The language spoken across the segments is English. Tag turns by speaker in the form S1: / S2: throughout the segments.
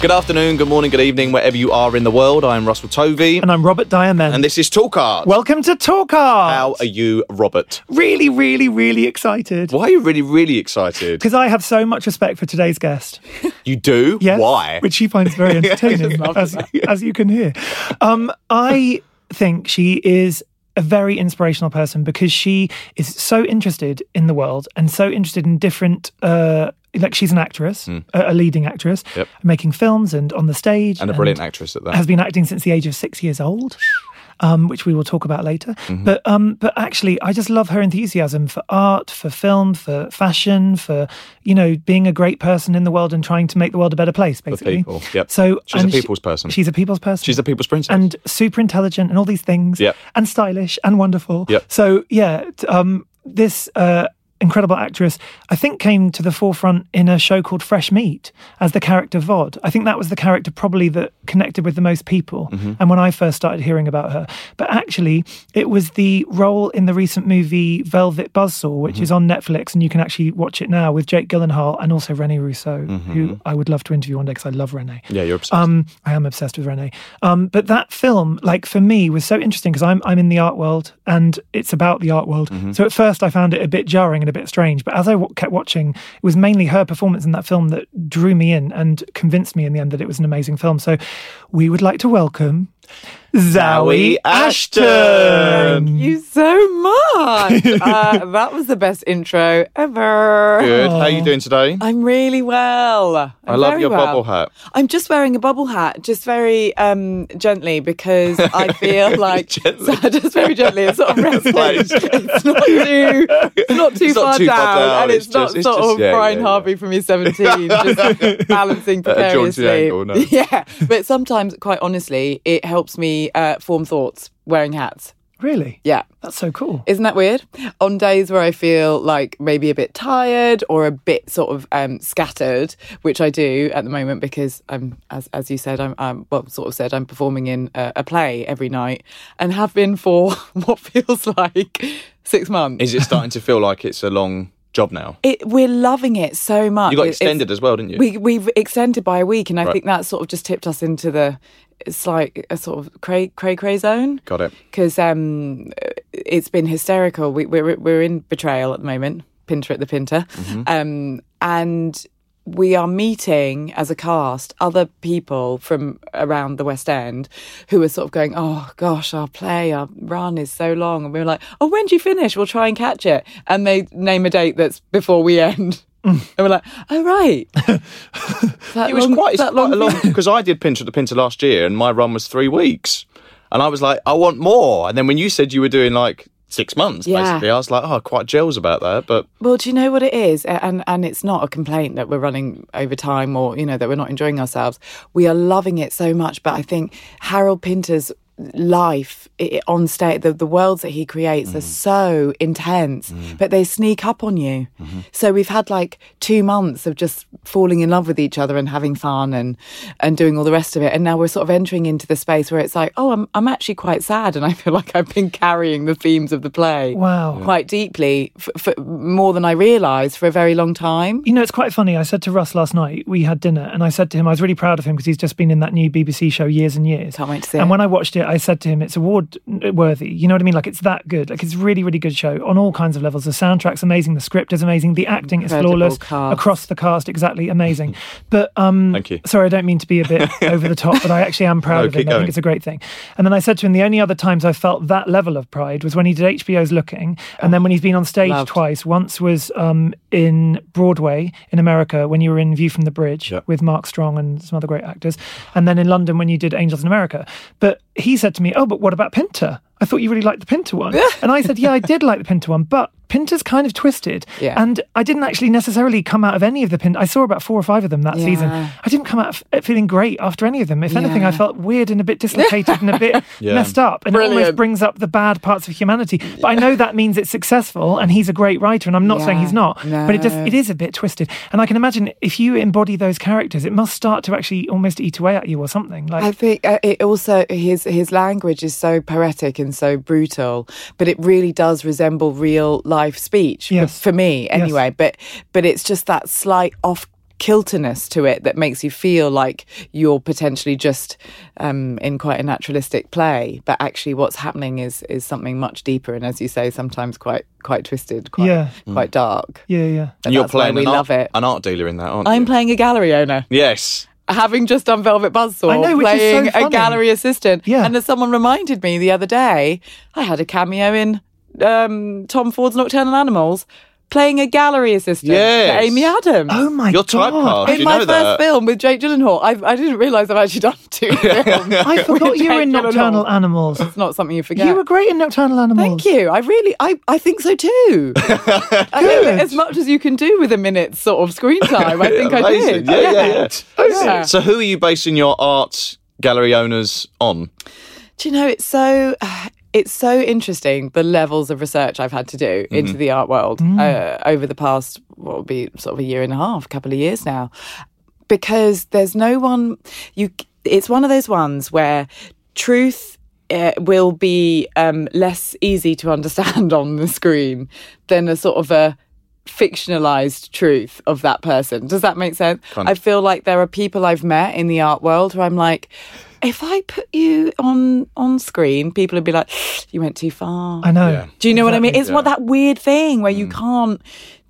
S1: Good afternoon, good morning, good evening, wherever you are in the world. I'm Russell Tovey.
S2: And I'm Robert Diamond.
S1: And this is Talk Art.
S2: Welcome to Talk Art.
S1: How are you, Robert?
S2: Really, really, really excited.
S1: Why are you really, really excited?
S2: Because I have so much respect for today's guest.
S1: You do?
S2: Yes.
S1: Why?
S2: Which she finds very entertaining, as, as you can hear. Um, I think she is a very inspirational person because she is so interested in the world and so interested in different uh, like she's an actress, a, a leading actress,
S1: Yep.
S2: making films and on the stage,
S1: and a brilliant actress at that.
S2: has been acting since the age of six years old. Um, which we will talk about later,
S1: Mm-hmm.
S2: but um, but actually, I just love her enthusiasm for art, for film, for fashion, for you know being a great person in the world and trying to make the world a better place. Basically,
S1: people, yep.
S2: So
S1: She's a
S2: and she-
S1: people's person.
S2: She's a people's person.
S1: She's a people's princess.
S2: and super intelligent and all these things.
S1: Yep.
S2: and stylish and wonderful.
S1: Yep.
S2: So yeah, t- um, this uh, incredible actress, I think, came to the forefront in a show called Fresh Meat as the character Vod. I think that was the character probably that connected with the most people.
S1: Mm-hmm.
S2: And when I first started hearing about her, but actually, it was the role in the recent movie Velvet Buzzsaw, which
S1: Mm-hmm.
S2: is on Netflix, and you can actually watch it now with Jake Gyllenhaal and also Rene Russo,
S1: Mm-hmm.
S2: who I would love to interview one day because I love Rene.
S1: yeah, you're obsessed.
S2: Um, I am obsessed with Rene. Um, but that film, like for me, was so interesting because I'm I'm in the art world and it's about the art world.
S1: Mm-hmm.
S2: So at first I found it a bit jarring and a bit strange. But as I w- kept watching, it was mainly her performance in that film that drew me in and convinced me in the end that it was an amazing film. So we would like to welcome Zawe
S1: Ashton.
S2: Ashton.
S3: you so much. uh, that was the best intro ever.
S1: Good. How are you doing today?
S3: I'm really well.
S1: I
S3: I'm
S1: love your
S3: well.
S1: bubble hat.
S3: I'm just wearing a bubble hat, just very um, gently because I feel like just very gently. It's sort of resting. It's not too, it's not too
S1: It's not
S3: far
S1: too
S3: down,
S1: far down,
S3: and it's,
S1: it's
S3: not
S1: just-
S3: sort
S1: just-
S3: of
S1: yeah,
S3: Brian
S1: yeah, yeah.
S3: Harvey from East 17, just balancing
S1: At a jaunty
S3: precariously.
S1: no.
S3: Yeah, but sometimes, quite honestly, it helps me uh, form thoughts wearing hats.
S2: Really?
S3: Yeah.
S2: That's so cool.
S3: Isn't that weird? On days where I feel like maybe a bit tired or a bit sort of um, scattered, which I do at the moment because I'm, as as you said, I'm, I'm well, sort of said, I'm performing in a, a play every night and have been for what feels like six months.
S1: Is it starting to feel like it's a long job now?
S3: It, we're loving it so much.
S1: You got
S3: It- it's-
S1: extended as well, didn't you?
S3: We we've extended by a week, and I
S1: Right.
S3: think that sort of just tipped us into the it's like a sort of cray cray cray zone
S1: Got it.
S3: because um, it's been hysterical. We, we're we're in betrayal at the moment. Pinter at the Pinter,
S1: Mm-hmm.
S3: um, and we are meeting as a cast other people from around the West End who are sort of going, "Oh gosh, our play, our run is so long," and we were like, "Oh, when do you finish? We'll try and catch it." And they name a date that's before we end. Mm. and we're like, oh right,
S1: It was
S3: long-
S1: quite, it's
S3: that
S1: quite a long because I did Pinter at the Pinter last year, and my run was three weeks, and I was like, I want more. And then when you said you were doing like six months,
S3: Yeah.
S1: basically, I was like, oh, quite gels about that. But
S3: Well, do you know what it is? And and it's not a complaint that we're running over time or you know that we're not enjoying ourselves. We are loving it so much. But I think Harold Pinter's life i on stage, the, the worlds that he creates are mm. so intense, mm. but they sneak up on you. Mm-hmm. So we've had like two months of just falling in love with each other and having fun and and doing all the rest of it. And now we're sort of entering into the space where it's like, oh, I'm I'm actually quite sad, and I feel like I've been carrying the themes of the play
S2: Wow.
S3: quite deeply for, for more than I realised for a very long time.
S2: You know, it's quite funny. I said to Russ last night, we had dinner, and I said to him, I was really proud of him because he's just been in that new BBC show Years and Years.
S3: Can't wait to see
S2: And
S3: it.
S2: when I watched it, I said to him, it's award worthy. You know what I mean? Like it's that good. Like it's really, really good show on all kinds of levels. The soundtrack's amazing. The script is amazing. The acting is flawless
S3: cast.
S2: across the cast. Exactly amazing. But um,
S1: Thank you.
S2: Sorry, I don't mean to be a bit over the top, but I actually am proud
S1: No,
S2: of him.
S1: keep
S2: I think it's a great thing. And then I said to him, the only other times I felt that level of pride was when he did HBO's Looking, and then when he's been on stage
S3: Loved.
S2: twice. Once was um, in Broadway in America when you were in View from the Bridge
S1: Yeah.
S2: with Mark Strong and some other great actors, and then in London when you did Angels in America. But he said to me, "Oh, but what about Pinter? I thought you really liked the Pinter one." and I said, "Yeah, I did like the Pinter one, but." Pinter's kind of twisted,
S3: Yeah.
S2: and I didn't actually necessarily come out of any of the Pinter. I saw about four or five of them that season. I didn't come out f- feeling great after any of them. If anything, I felt weird and a bit dislocated and a bit
S1: Yeah.
S2: messed up, and it almost brings up the bad parts of humanity. But I know that means it's successful, and he's a great writer, and I'm not saying he's not, but it just
S3: No.
S2: it is a bit twisted. And I can imagine if you embody those characters, it must start to actually almost eat away at you or something. Like
S3: I think uh, it also his his language is so poetic and so brutal, but it really does resemble real life speech for-
S2: Yes.
S3: for, me anyway. But but it's just that slight off kilterness to it that makes you feel like you're potentially just um, in quite a naturalistic play, but actually what's happening is is something much deeper and, as you say, sometimes quite quite twisted, quite
S2: Yeah.
S3: quite dark.
S2: yeah, yeah.
S3: And
S1: You're playing
S3: we
S1: an,
S3: love
S1: art,
S3: it.
S1: an art dealer in that, aren't
S3: I'm
S1: you?
S3: playing a gallery owner
S1: Yes.
S3: having just done Velvet Buzzsaw,
S2: I know, which is so
S3: playing a gallery assistant.
S2: Yeah.
S3: And as someone reminded me the other day, I had a cameo in um, Tom Ford's Nocturnal Animals, playing a gallery assistant
S1: Yes.
S3: to Amy Adams.
S2: Oh my
S1: You're
S2: god!
S1: typecast.
S3: In
S1: you
S3: my
S1: know
S3: first
S1: that?
S3: film with Jake Gyllenhaal, I, I didn't realise I've actually done two films.
S2: I forgot you were in
S3: Jake Gyllenhaal.
S2: Nocturnal Animals.
S3: It's not something you forget.
S2: You were great in Nocturnal Animals.
S3: Thank you. I really, I, I think so too. I think
S2: Good.
S3: as much as you can do with a minute sort of screen time, I think I
S1: Amazing.
S3: did.
S1: Yeah, yeah, yeah.
S3: Yeah.
S1: So, who are you basing your art gallery owners on?
S3: Do you know it's so it's so interesting the levels of research I've had to do into the art world uh, over the past what would be sort of a year and a half, a couple of years now, because there's no one you. It's one of those ones where truth. Uh, will be um, less easy to understand on the screen than a sort of a fictionalized truth of that person. Does that make sense?
S1: Kind of.
S3: I feel like there are people I've met in the art world who I'm like, if I put you on on screen, people would be like, you went too far.
S2: I know.
S1: Yeah.
S3: Do you know what I mean?
S2: Exactly.
S3: It's what that weird thing where you
S1: Mm.
S3: can't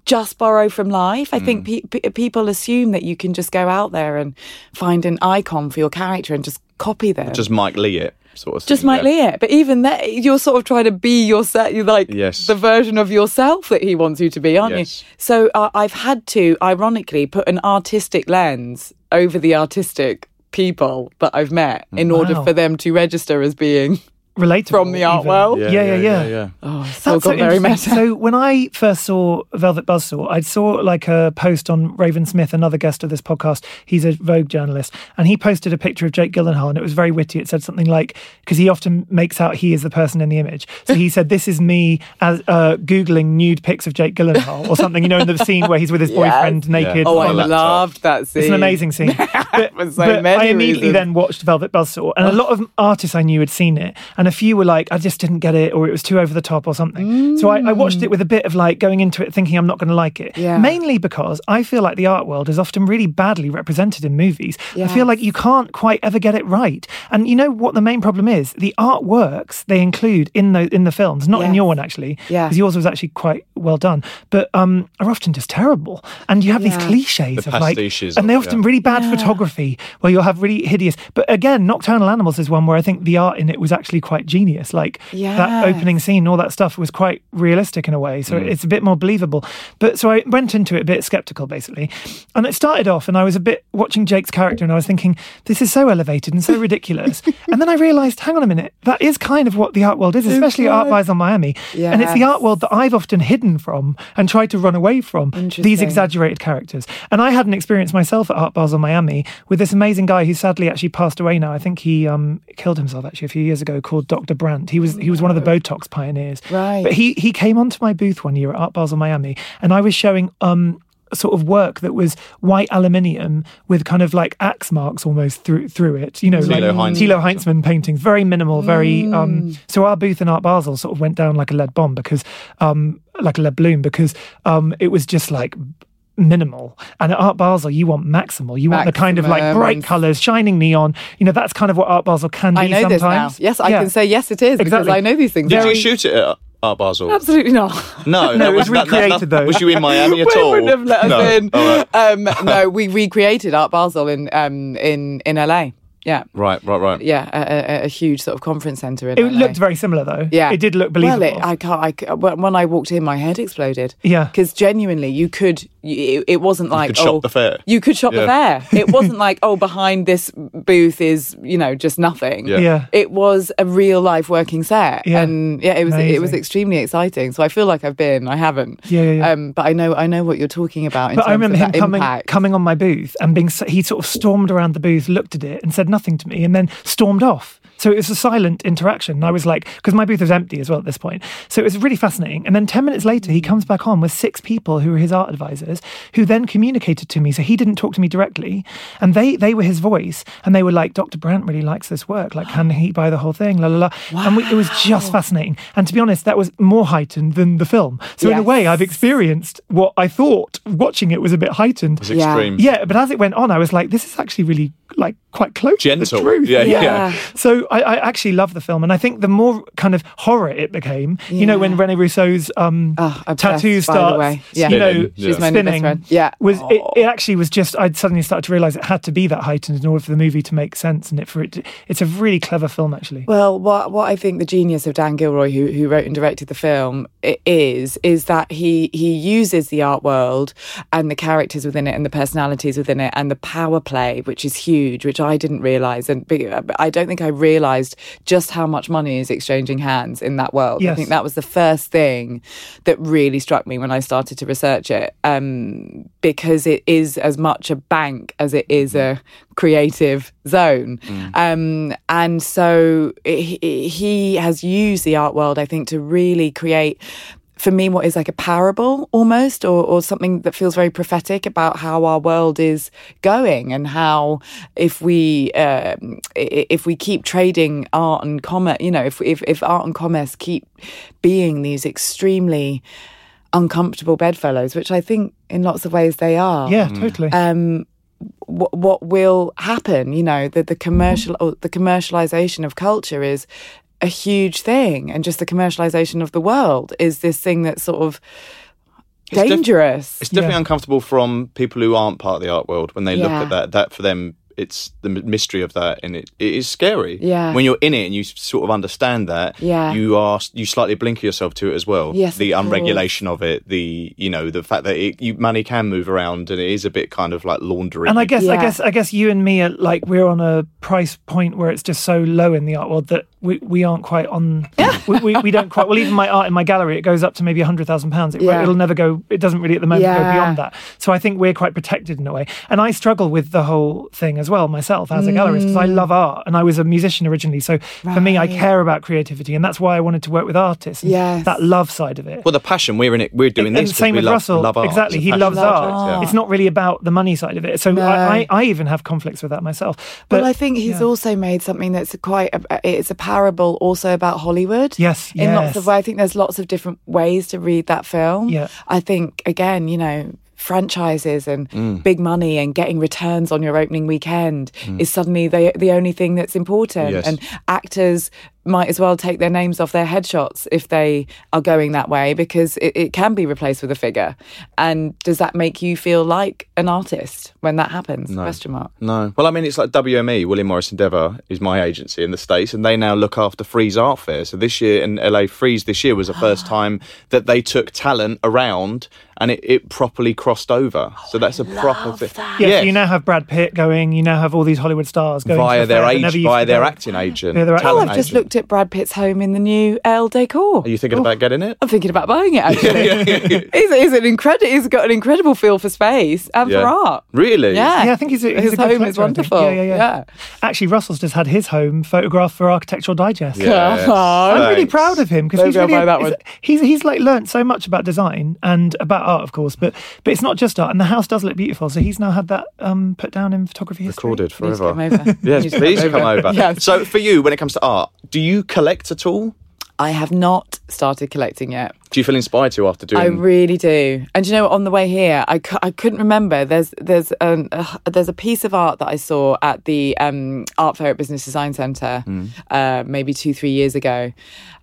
S3: just borrow from life. I think pe- pe- people assume that you can just go out there and find an icon for your character and just copy them.
S1: Just Mike Leigh it, sort of.
S3: Just
S1: thing,
S3: Mike
S1: yeah.
S3: Leigh it. But even that, you're sort of trying to be yourself. You're like
S1: Yes.
S3: the version of yourself that he wants you to be, aren't
S1: Yes.
S3: you? So uh, I've had to, ironically, put an artistic lens over the artistic people that I've met in order for them to register as being
S2: Relatable
S3: from the art
S2: even.
S3: world.
S2: Yeah, yeah, yeah.
S1: yeah.
S3: Oh, it's all
S2: That's
S3: got
S2: so
S3: very
S2: interesting.
S3: meta.
S2: So when I first saw Velvet Buzzsaw, I saw like a post on Raven Smith, another guest of this podcast. He's a Vogue journalist, and he posted a picture of Jake Gyllenhaal, and it was very witty. It said something like, because he often makes out he is the person in the image. So he said, "This is me as uh, googling nude pics of Jake Gyllenhaal or something." You know, in the scene where he's with his boyfriend naked.
S3: oh, I
S1: laptop.
S3: loved that scene.
S2: It's an amazing scene. But,
S3: For so
S2: but
S3: many
S2: I immediately
S3: reasons.
S2: then watched Velvet Buzzsaw, and a lot of artists I knew had seen it, and a few were like, "I just didn't get it," or "It was too over the top," or something. So I, I watched it with a bit of like going into it thinking I'm not going to like it.
S3: Yeah.
S2: Mainly because I feel like the art world is often really badly represented in movies. I feel like you can't quite ever get it right. And you know what the main problem is? The artworks they include in the in the films, not in your one actually,
S3: Yeah.
S2: because yours was actually quite well done, but um, are often just terrible. And you have these cliches
S1: The
S2: of like, and they're often
S1: yeah.
S2: really bad photography where you'll have really hideous. But again, Nocturnal Animals is one where I think the art in it was actually quite genius. Like that opening scene, all that stuff was quite realistic in a way. So mm. it's a bit more believable. But so I went into it a bit skeptical, basically. And it started off, and I was a bit watching Jake's character, and I was thinking, this is so elevated and so ridiculous. and then I realised, hang on a minute, that is kind of what the art world is, especially Art Basel Miami. And it's the art world that I've often hidden from and tried to run away from. These exaggerated characters. And I had an experience myself at Art Basel Miami with this amazing guy who sadly actually passed away now. I think he um, killed himself actually a few years ago called Dr. Brandt. He was he was one of the Botox pioneers.
S3: Right.
S2: But he he came onto my booth one year at Art Basel Miami and I was showing um sort of work that was white aluminium with kind of like axe marks almost through through it. You know, like
S1: Thilo Heinzmann.
S2: Thilo Heinzmann paintings, very minimal, very
S3: Mm.
S2: um so our booth in Art Basel sort of went down like a lead bomb because um like a lead balloon because um it was just like minimal. And at Art Basel, you want maximal. You want the kind of like bright colours, shining neon. You know, that's kind of what Art Basel can be
S3: I know
S2: sometimes.
S3: this now. Yes, I
S2: Yeah.
S3: can say yes, it is because
S2: Exactly.
S3: I know these things.
S1: Did
S3: now.
S1: you shoot it at Art Basel?
S3: Absolutely not.
S1: No,
S2: No,
S1: that
S2: it was
S1: that- that-
S2: recreated,
S1: that-
S2: though.
S1: Was you in Miami at
S3: They
S1: all?
S3: wouldn't have let us
S1: no.
S3: in.
S1: All right.
S3: Um, no, we recreated Art Basel in um, in in LA. Yeah,
S1: right, right, right.
S3: yeah, a, a, a huge sort of conference centre in
S2: It
S3: LA.
S2: looked very similar though.
S3: Yeah,
S2: It did look believable.
S3: Well, it, I can't. I, c- when when I walked in, my head exploded.
S2: Yeah.
S3: because genuinely, you could. It, it wasn't like
S1: could shop
S3: oh,
S1: the fair.
S3: You could shop the fair. It wasn't like oh, behind this booth is you know just nothing.
S1: Yeah.
S2: Yeah.
S3: It was a real life working set,
S2: Yeah.
S3: and yeah, it was it was extremely exciting. So I feel like I've been. I haven't.
S2: Yeah, yeah, yeah.
S3: Um, but I know I know what you're talking about. In
S2: But
S3: terms
S2: I remember
S3: of
S2: him coming
S3: impact.
S2: coming on my booth and being so- he sort of stormed around the booth, looked at it, and said nothing to me, and then stormed off. So it was a silent interaction. And I was like, because my booth was empty as well at this point. So it was really fascinating. And then 10 minutes later, he comes back on with six people who were his art advisors, who then communicated to me. So he didn't talk to me directly. And they, they were his voice. And they were like, Dr. Brandt really likes this work. Like, can he buy the whole thing? La, la, la. And we, it was just fascinating. And to be honest, that was more heightened than the film. So in a way, I've experienced what I thought watching it was a bit heightened.
S1: It's
S3: Yeah.
S1: extreme.
S2: Yeah, but as it went on, I was like, this is actually really like quite close to the truth.
S1: Yeah, yeah.
S3: Yeah.
S2: So I, I actually love the film, and I think the more kind of horror it became, you know, when
S3: Yeah.
S2: Rene Russo's um,
S3: Oh, obsessed,
S2: tattoo starts.
S3: Yeah.
S2: you know,
S1: Spinning,
S3: She's
S1: Yeah.
S3: my
S2: spinning.
S3: Yeah.
S2: was it, it actually was just I'd suddenly started to realize it had to be that heightened in order for the movie to make sense, and it for it, to- it's a really clever film actually.
S3: Well, what what I think the genius of Dan Gilroy, who who wrote and directed the film, is is that he he uses the art world and the characters within it and the personalities within it and the power play, which is huge, which I didn't realize, and I don't think I realized just how much money is exchanging hands in that world. I think that was the first thing that really struck me when I started to research it, um, because it is as much a bank as it is a creative zone. Um, and so he, he has used the art world, I think, to really create. For me, what is like a parable almost, or, or something that feels very prophetic about how our world is going, and how if we um, i- if we keep trading art and commerce, you know, if if if art and commerce keep being these extremely uncomfortable bedfellows, which I think in lots of ways they are
S2: Yeah, totally.
S3: um, what what will happen? You know, the the commercial or the commercialization of culture is a huge thing, and just the commercialization of the world is this thing that's sort of
S1: def-
S3: dangerous.
S1: It's definitely
S2: Yeah.
S1: uncomfortable from people who aren't part of the art world when they look at that. That for them, it's the mystery of that, and it, it is scary.
S3: Yeah.
S1: When you're in it and you sort of understand that,
S3: Yeah.
S1: you are you slightly blinker yourself to it as well.
S3: Yes,
S1: The
S3: of course.
S1: unregulation of it, the you know the fact that it, you, money can move around, and it is a bit kind of like laundering.
S2: and I guess, I guess, I guess you and me are like we're on a price point where it's just so low in the art world that we, we aren't quite on. we, we, we don't quite. Well, even my art in my gallery, it goes up to maybe a hundred thousand pounds. It,
S3: Yeah.
S2: It'll never go. It doesn't really at the moment go beyond that. So I think we're quite protected in a way. And I struggle with the whole thing as well myself as a gallerist because I
S3: Mm.
S2: love art and I was a musician originally. So for me, I care about creativity, and that's why I wanted to work with artists.
S3: Yeah,
S2: that love side of it.
S1: well, the passion we're in it. We're doing
S2: And
S1: this. 'cause
S2: same
S1: we
S2: with
S1: love,
S2: Russell.
S1: Love art.
S2: Exactly, he loves
S1: project,
S2: art.
S1: yeah.
S2: It's not really about the money side of it. So
S3: No.
S2: I, I, I even have conflicts with that myself. But
S3: well, I think he's
S2: yeah.
S3: also made something that's quite. A, it's a parable also about Hollywood.
S2: Yes,
S3: in lots of ways. I think there's lots of different ways to read that film.
S2: Yeah.
S3: I think again, you know, franchises and
S1: Mm.
S3: big money and getting returns on your opening weekend is suddenly the the only thing that's important.
S1: Yes.
S3: And actors might as well take their names off their headshots if they are going that way because it, it can be replaced with a figure. And does that make you feel like an artist when that happens? Question mark.
S1: No. Well, I mean, it's like WME, William Morris Endeavour, is my agency in the States, and they now look after Frieze Art Fair. So this year in LA, Frieze this year was the first time that they took talent around and it, it properly crossed over. Oh, so that's a proper thing.
S2: Yes, you now have Brad Pitt going. You now have all these Hollywood stars going
S1: via
S2: to the
S1: their
S2: fair
S1: age, via their acting agent.
S2: Yeah, their acting
S3: Oh,
S1: talent
S3: I've just
S1: agent.
S3: Looked at Brad Pitt's home in the new Elle Decor.
S1: Are you thinking about getting it?
S3: I'm thinking about buying it actually. he's, he's an incredible. He's got an incredible feel for space and for art.
S1: Really?
S3: Yeah,
S2: Yeah, I think he's a, he's
S3: his
S2: a good
S3: home is
S2: collector, I think.
S3: wonderful.
S2: Yeah, yeah, yeah,
S3: Yeah.
S2: Actually, Russell's just had his home photographed for Architectural Digest.
S1: Yes.
S3: Come.
S2: I'm really proud of him because he's
S3: I'll
S2: really
S3: buy that
S2: is-
S3: one.
S2: he's he's like learnt so much about design and about art, of course, but but it's not just art. And the house does look beautiful, so he's now had that um, put down in photography history.
S1: Recorded
S3: Needs to
S1: forever.
S3: come over.
S1: Yes,
S3: Needs
S1: please come over.
S3: Yes.
S1: So, for you, when it comes to art, do you collect at all?
S3: I have not started collecting yet.
S1: Do you feel inspired to after doing?
S3: I really do. And you know, on the way here, I, cu- I couldn't remember. There's there's um, uh, there's a piece of art that I saw at the um, art fair at Business Design Centre
S1: Hmm.
S3: uh, maybe two three years ago.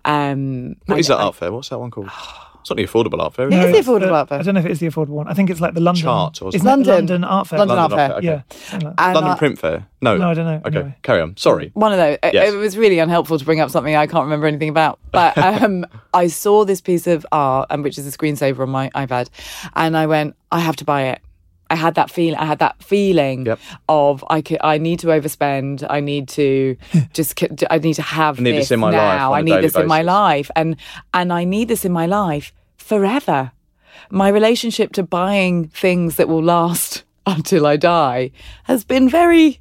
S3: Um,
S1: what
S3: I-
S1: is that
S3: I-
S1: art fair? What's that one called? It's not the affordable art fair.
S3: It
S1: Is
S3: is
S1: it?
S3: the
S2: it's
S3: affordable art fair.
S2: I don't know if it is the affordable one. I think it's like the London
S1: Chart or
S2: Isn't
S1: something.
S2: it
S3: London-
S2: London Art Fair.
S3: London
S1: London
S3: Art
S1: Art
S3: Fair.
S1: Fair,
S2: Yeah. something like that.
S3: And
S1: London
S3: I-
S1: Print Fair. No,
S2: No, I don't know.
S1: Okay,
S2: Anyway.
S1: carry on. Sorry.
S3: One of those. It-
S1: Yes.
S3: It was really unhelpful to bring up something I can't remember anything about. But um, I saw this piece of art, and which is a screensaver on my iPad, and I went, I have to buy it. I had that feel. I had that feeling
S1: Yep.
S3: of I could. I need to overspend. I need to just. I need to have
S1: I need this in my life
S3: now.
S1: on
S3: I need this in my life, and and I need this in my life forever. My relationship to buying things that will last until I die has been very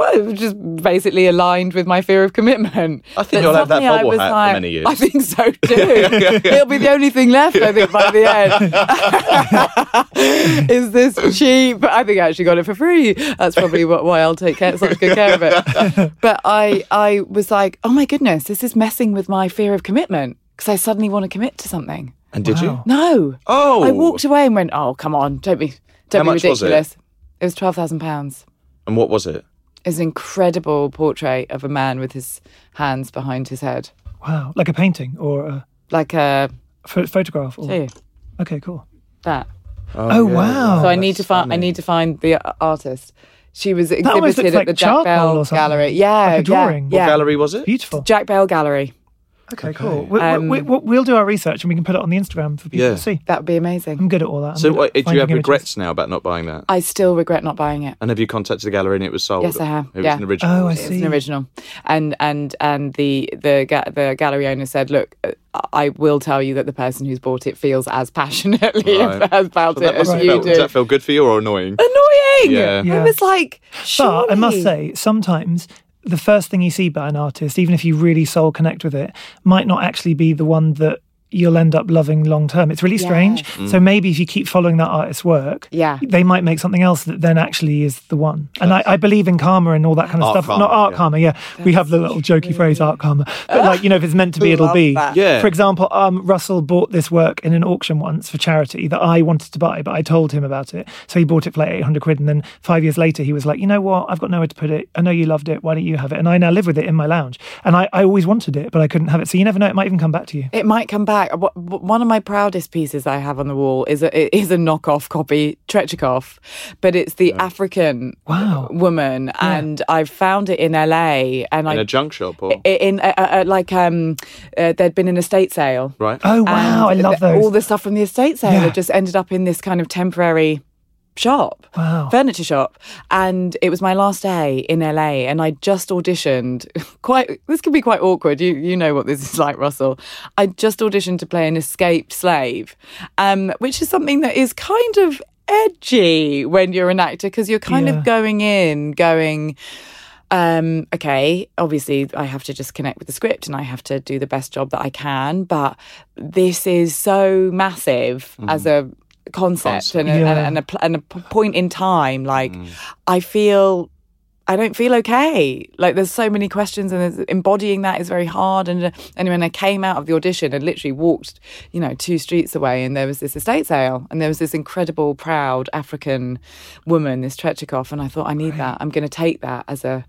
S3: well, just basically aligned with my fear of commitment.
S1: I think you'll have that
S3: suddenly I
S1: bobble hat for many years.
S3: I think so too. It'll be the only thing left, I think, by the end. Is this cheap? I think I actually got it for free. That's probably what, why I'll take care, such good care of it. But I, I was like, oh my goodness, this is messing with my fear of commitment because I suddenly want to commit to something.
S1: And did you?
S3: No.
S1: Oh.
S3: I walked away and went, oh, come on, don't be, don't
S1: How
S3: be
S1: much was it?
S3: ridiculous. It was twelve thousand pounds.
S1: And what was it?
S3: Is an incredible portrait of a man with his hands behind his head,
S2: Wow. Like a painting or a
S3: like a
S2: pho- photograph. Or...
S3: see
S2: Okay, cool.
S3: that.
S2: Oh, oh wow.
S3: so I need to
S1: that's
S3: find. I need to find the artist. She was
S2: almost looks
S3: exhibited
S2: like
S3: at the Jack Bell. Gallery. Yeah,
S2: Like a
S3: yeah,
S2: drawing. What
S3: Yeah,
S1: Gallery was it?
S2: Beautiful.
S3: Jack Bell Gallery.
S2: Okay, cool. We,
S3: Um,
S2: we, we, we'll do our research and we can put it on the Instagram for people
S1: Yeah.
S2: to see.
S3: That would be amazing.
S2: I'm good at all that. I'm
S1: So,
S2: good
S1: what, do you
S2: finding
S1: have
S2: images.
S1: regrets now about not buying that?
S3: I still regret not buying it.
S1: And have you contacted the gallery and it was sold?
S3: Yes, I have.
S1: It was an original.
S2: Oh, I
S1: was it?
S2: see.
S3: It's an original, and and and the the ga- the gallery owner said, "Look, uh, I will tell you that the person who's bought it feels as passionately
S1: Right.
S3: about
S1: So
S3: it as
S1: must have
S3: you
S1: felt,
S3: do."
S1: does that feel good for you or annoying?
S3: Annoying.
S1: Yeah.
S2: Yeah.
S3: I was like,
S2: But I must say, sometimes the first thing you see by an artist, even if you really soul connect with it, might not actually be the one that you'll end up loving long term. It's really strange. So maybe if you keep following that artist's work,
S3: Yeah.
S2: they might make something else that then actually is the one. And I, I believe in karma and all that kind of
S1: Art
S2: stuff.
S1: karma,
S2: not art
S1: yeah.
S2: karma, yeah. we have the little jokey phrase art karma. But like, you know, if it's meant to be, it'll be.
S3: that.
S1: Yeah.
S2: For example, um, Russell bought this work in an auction once for charity that I wanted to buy, but I told him about it. So he bought it for like 800 quid. And then five years later, he was like, you know what? I've got nowhere to put it. I know you loved it. Why don't you have it? And I now live with it in my lounge. And I, I always wanted it, but I couldn't have it. So you never know. It might even come back to you.
S3: It might come back. Wh- wh- One of my proudest pieces I have on the wall is a it is a knockoff copy Tretchikoff, but it's the African
S2: Wow.
S3: woman, and I found it in LA, and
S1: In
S3: I
S1: a junk shop or?
S3: i- in uh, uh, like um uh, there'd been an estate sale.
S1: right.
S2: Oh, wow. I love those.
S3: All the stuff from the estate sale
S2: Yeah.
S3: had just ended up in this kind of temporary shop,
S2: Wow.
S3: furniture shop. And it was my last day in LA, and I just auditioned. Quite, this could be quite awkward. You you know what this is like, Russell. I just auditioned to play an escaped slave, um, which is something that is kind of edgy when you're an actor because you're kind
S2: Yeah.
S3: of going in, going um, okay, obviously I have to just connect with the script and I have to do the best job that I can, but this is so massive as a concept, and, a,
S2: Yeah.
S3: and, a, pl- and a p- point in time. Like, I feel. I don't feel okay. Like there's so many questions, and there's- embodying that is very hard. And uh, and when I came out of the audition and literally walked, you know, two streets away, and there was this estate sale, and there was this incredible, proud African woman, this Tretchikoff, and I thought I need that. I'm going to take that as a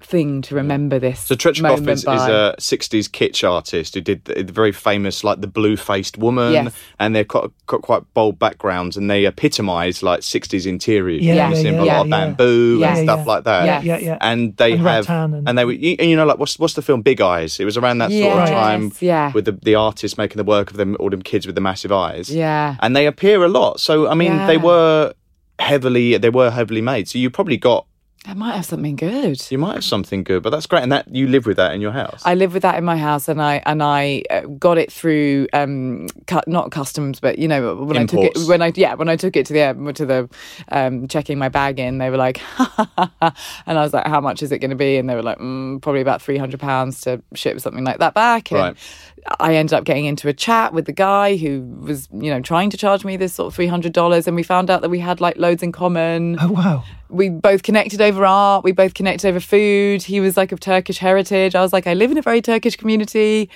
S3: thing to remember this.
S1: So Tretchikoff
S3: moment
S1: is, is a 60s kitsch artist who did the, the very famous, like the blue-faced woman,
S3: Yes.
S1: and they're got, got quite bold backgrounds, and they epitomise like 60s interiors.
S2: Yeah,
S1: you
S3: yeah, yeah,
S1: a lot
S3: yeah,
S1: of
S3: yeah.
S1: bamboo
S3: Yeah,
S1: and stuff
S2: yeah.
S1: like that.
S3: Yeah.
S2: Yeah, yeah.
S1: And they
S2: And
S1: have,
S2: and-
S1: and they were, you, and you know, like what's what's the film Big Eyes? It was around that sort of time,
S3: yeah.
S1: with the the artist making the work of them, all them kids with the massive eyes.
S3: Yeah.
S1: and they appear a lot. So I mean, they were heavily, they were heavily made. So you probably got,
S3: I might have something good.
S1: you might have something good, but that's great. And that you live with that in your house.
S3: I live with that in my house, and I and I uh, got it through um, cu- not customs, but you know when I took it when I yeah when I took it to the um, to the um, checking my bag in, they were like, and I was like, how much is it going to be? And they were like, mm, probably about three hundred pounds to ship something like that back. And
S1: Right.
S3: I ended up getting into a chat with the guy who was you know trying to charge me this sort of three hundred dollars, and we found out that we had like loads in common
S2: Oh, wow.
S3: We both connected over art. We both connected over food. He was like of Turkish heritage. I was like, I live in a very Turkish community.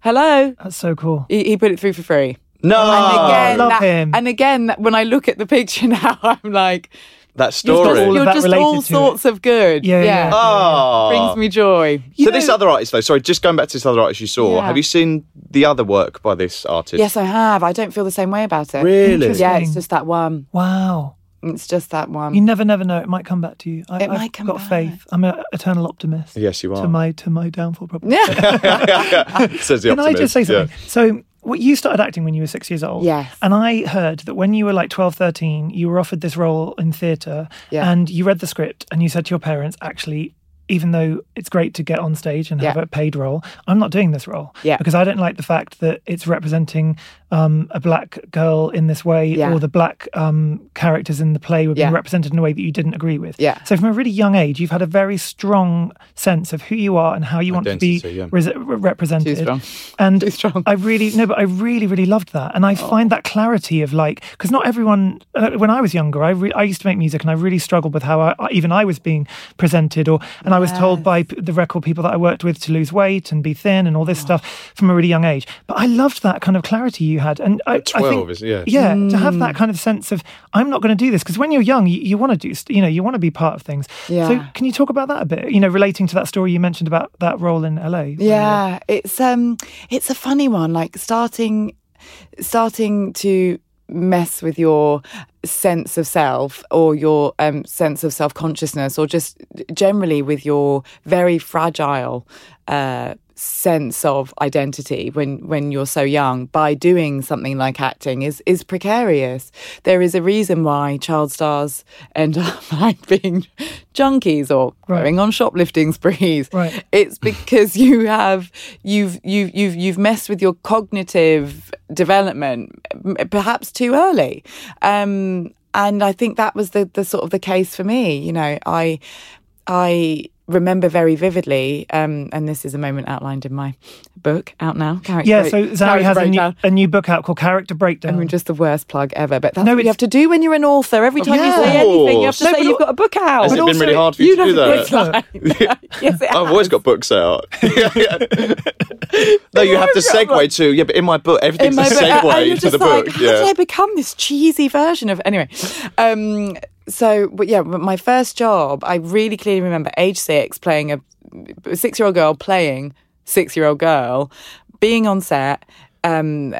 S3: Hello.
S2: That's so cool.
S3: He, he put it through for free.
S1: No,
S3: and again,
S2: love
S3: that-
S2: him.
S3: And again, that- when I look at the picture now, I'm like,
S1: that
S3: you're
S1: story.
S3: just,
S2: all
S3: you're just all
S2: to it.
S3: sorts of good.
S2: Yeah, yeah.
S1: Oh.
S3: Brings me joy.
S1: so this other artist, though, sorry, just going back to this other artist you saw.
S3: Yeah.
S1: Have you seen the other work by this artist?
S3: Yes, I have. I don't feel the same way about it.
S1: Really?
S3: Yeah, it's just that one.
S2: Wow.
S3: It's just that one.
S2: You never, never know. It might come back to you. I,
S3: It
S2: I've
S3: come
S2: got
S3: back.
S2: faith. I'm an eternal optimist.
S1: Yes, you are.
S2: To my to my downfall, probably. Yeah.
S1: Says the
S2: Can I just say
S1: optimist, yeah.
S2: something? So, what you started acting when you were six years old.
S3: Yes.
S2: And I heard that when you were like 12, 13, you were offered this role in theatre
S3: Yeah.
S2: and you read the script and you said to your parents, actually, even though it's great to get on stage and have
S3: Yeah.
S2: a paid role, I'm not doing this role.
S3: Yeah.
S2: Because I don't like the fact that it's representing um, a black girl in this way
S3: Yeah.
S2: or the black um, characters in the play were being
S3: Yeah.
S2: represented in a way that you didn't agree with.
S3: Yeah.
S2: So from a really young age, you've had a very strong sense of who you are and how you want to
S1: Identity,
S2: be
S1: yeah.
S2: res- represented.
S3: Too strong.
S2: And
S3: Too strong.
S2: I really no, but I really, really loved that, and I find that clarity of like because not everyone. Uh, when I was younger, I re- I used to make music, and I really struggled with how I, I- even I was being presented, or and I was told by p- the record people that I worked with to lose weight and be thin and all this stuff from a really young age. But I loved that kind of clarity you had, and I, I think,
S1: is- yeah.
S2: yeah, to have
S3: Mm.
S2: that kind of sense of I'm not going to do this because when you're young, you, you want to do, you know, you want to be part of things.
S3: Yeah.
S2: So can you talk about that a bit? You know, relating to that story you mentioned about that role in LA.
S3: Yeah, it's um it's a funny one like starting starting to mess with your sense of self or your um, sense of self-consciousness or just generally with your very fragile uh, sense of identity when when you're so young by doing something like acting is is precarious there is a reason why child stars end up like being junkies or
S2: Right.
S3: going on shoplifting sprees
S2: Right.
S3: it's because you have you've you've you've you've messed with your cognitive development perhaps too early um and i think that was the the sort of the case for me you know i i remember very vividly um and this is a moment outlined in my book out now character
S2: Yeah,
S3: break-
S2: so
S3: Zawe
S2: has a new, a new book out called Character Breakdown.
S3: I mean, just the worst plug ever, but that's
S2: No,
S3: what you have to do when you're an author. Every time you say anything, you have to
S2: No,
S3: say
S2: but
S3: you've got a book out.
S1: Has it
S3: But
S1: been really hard for you to do that?
S3: yes, it
S1: I've always got books out. Yeah, yeah. no, you have to segue to yeah, but in my book,
S3: in
S1: everything's
S3: my
S1: a
S3: book,
S1: segue
S3: you're
S1: to the
S3: like,
S1: book.
S3: how
S1: Yeah.
S3: did I become this cheesy version of anyway? Um, so, but yeah, but my first job, I really clearly remember age six, playing a, a six-year-old girl playing six-year-old girl, being on set. Um,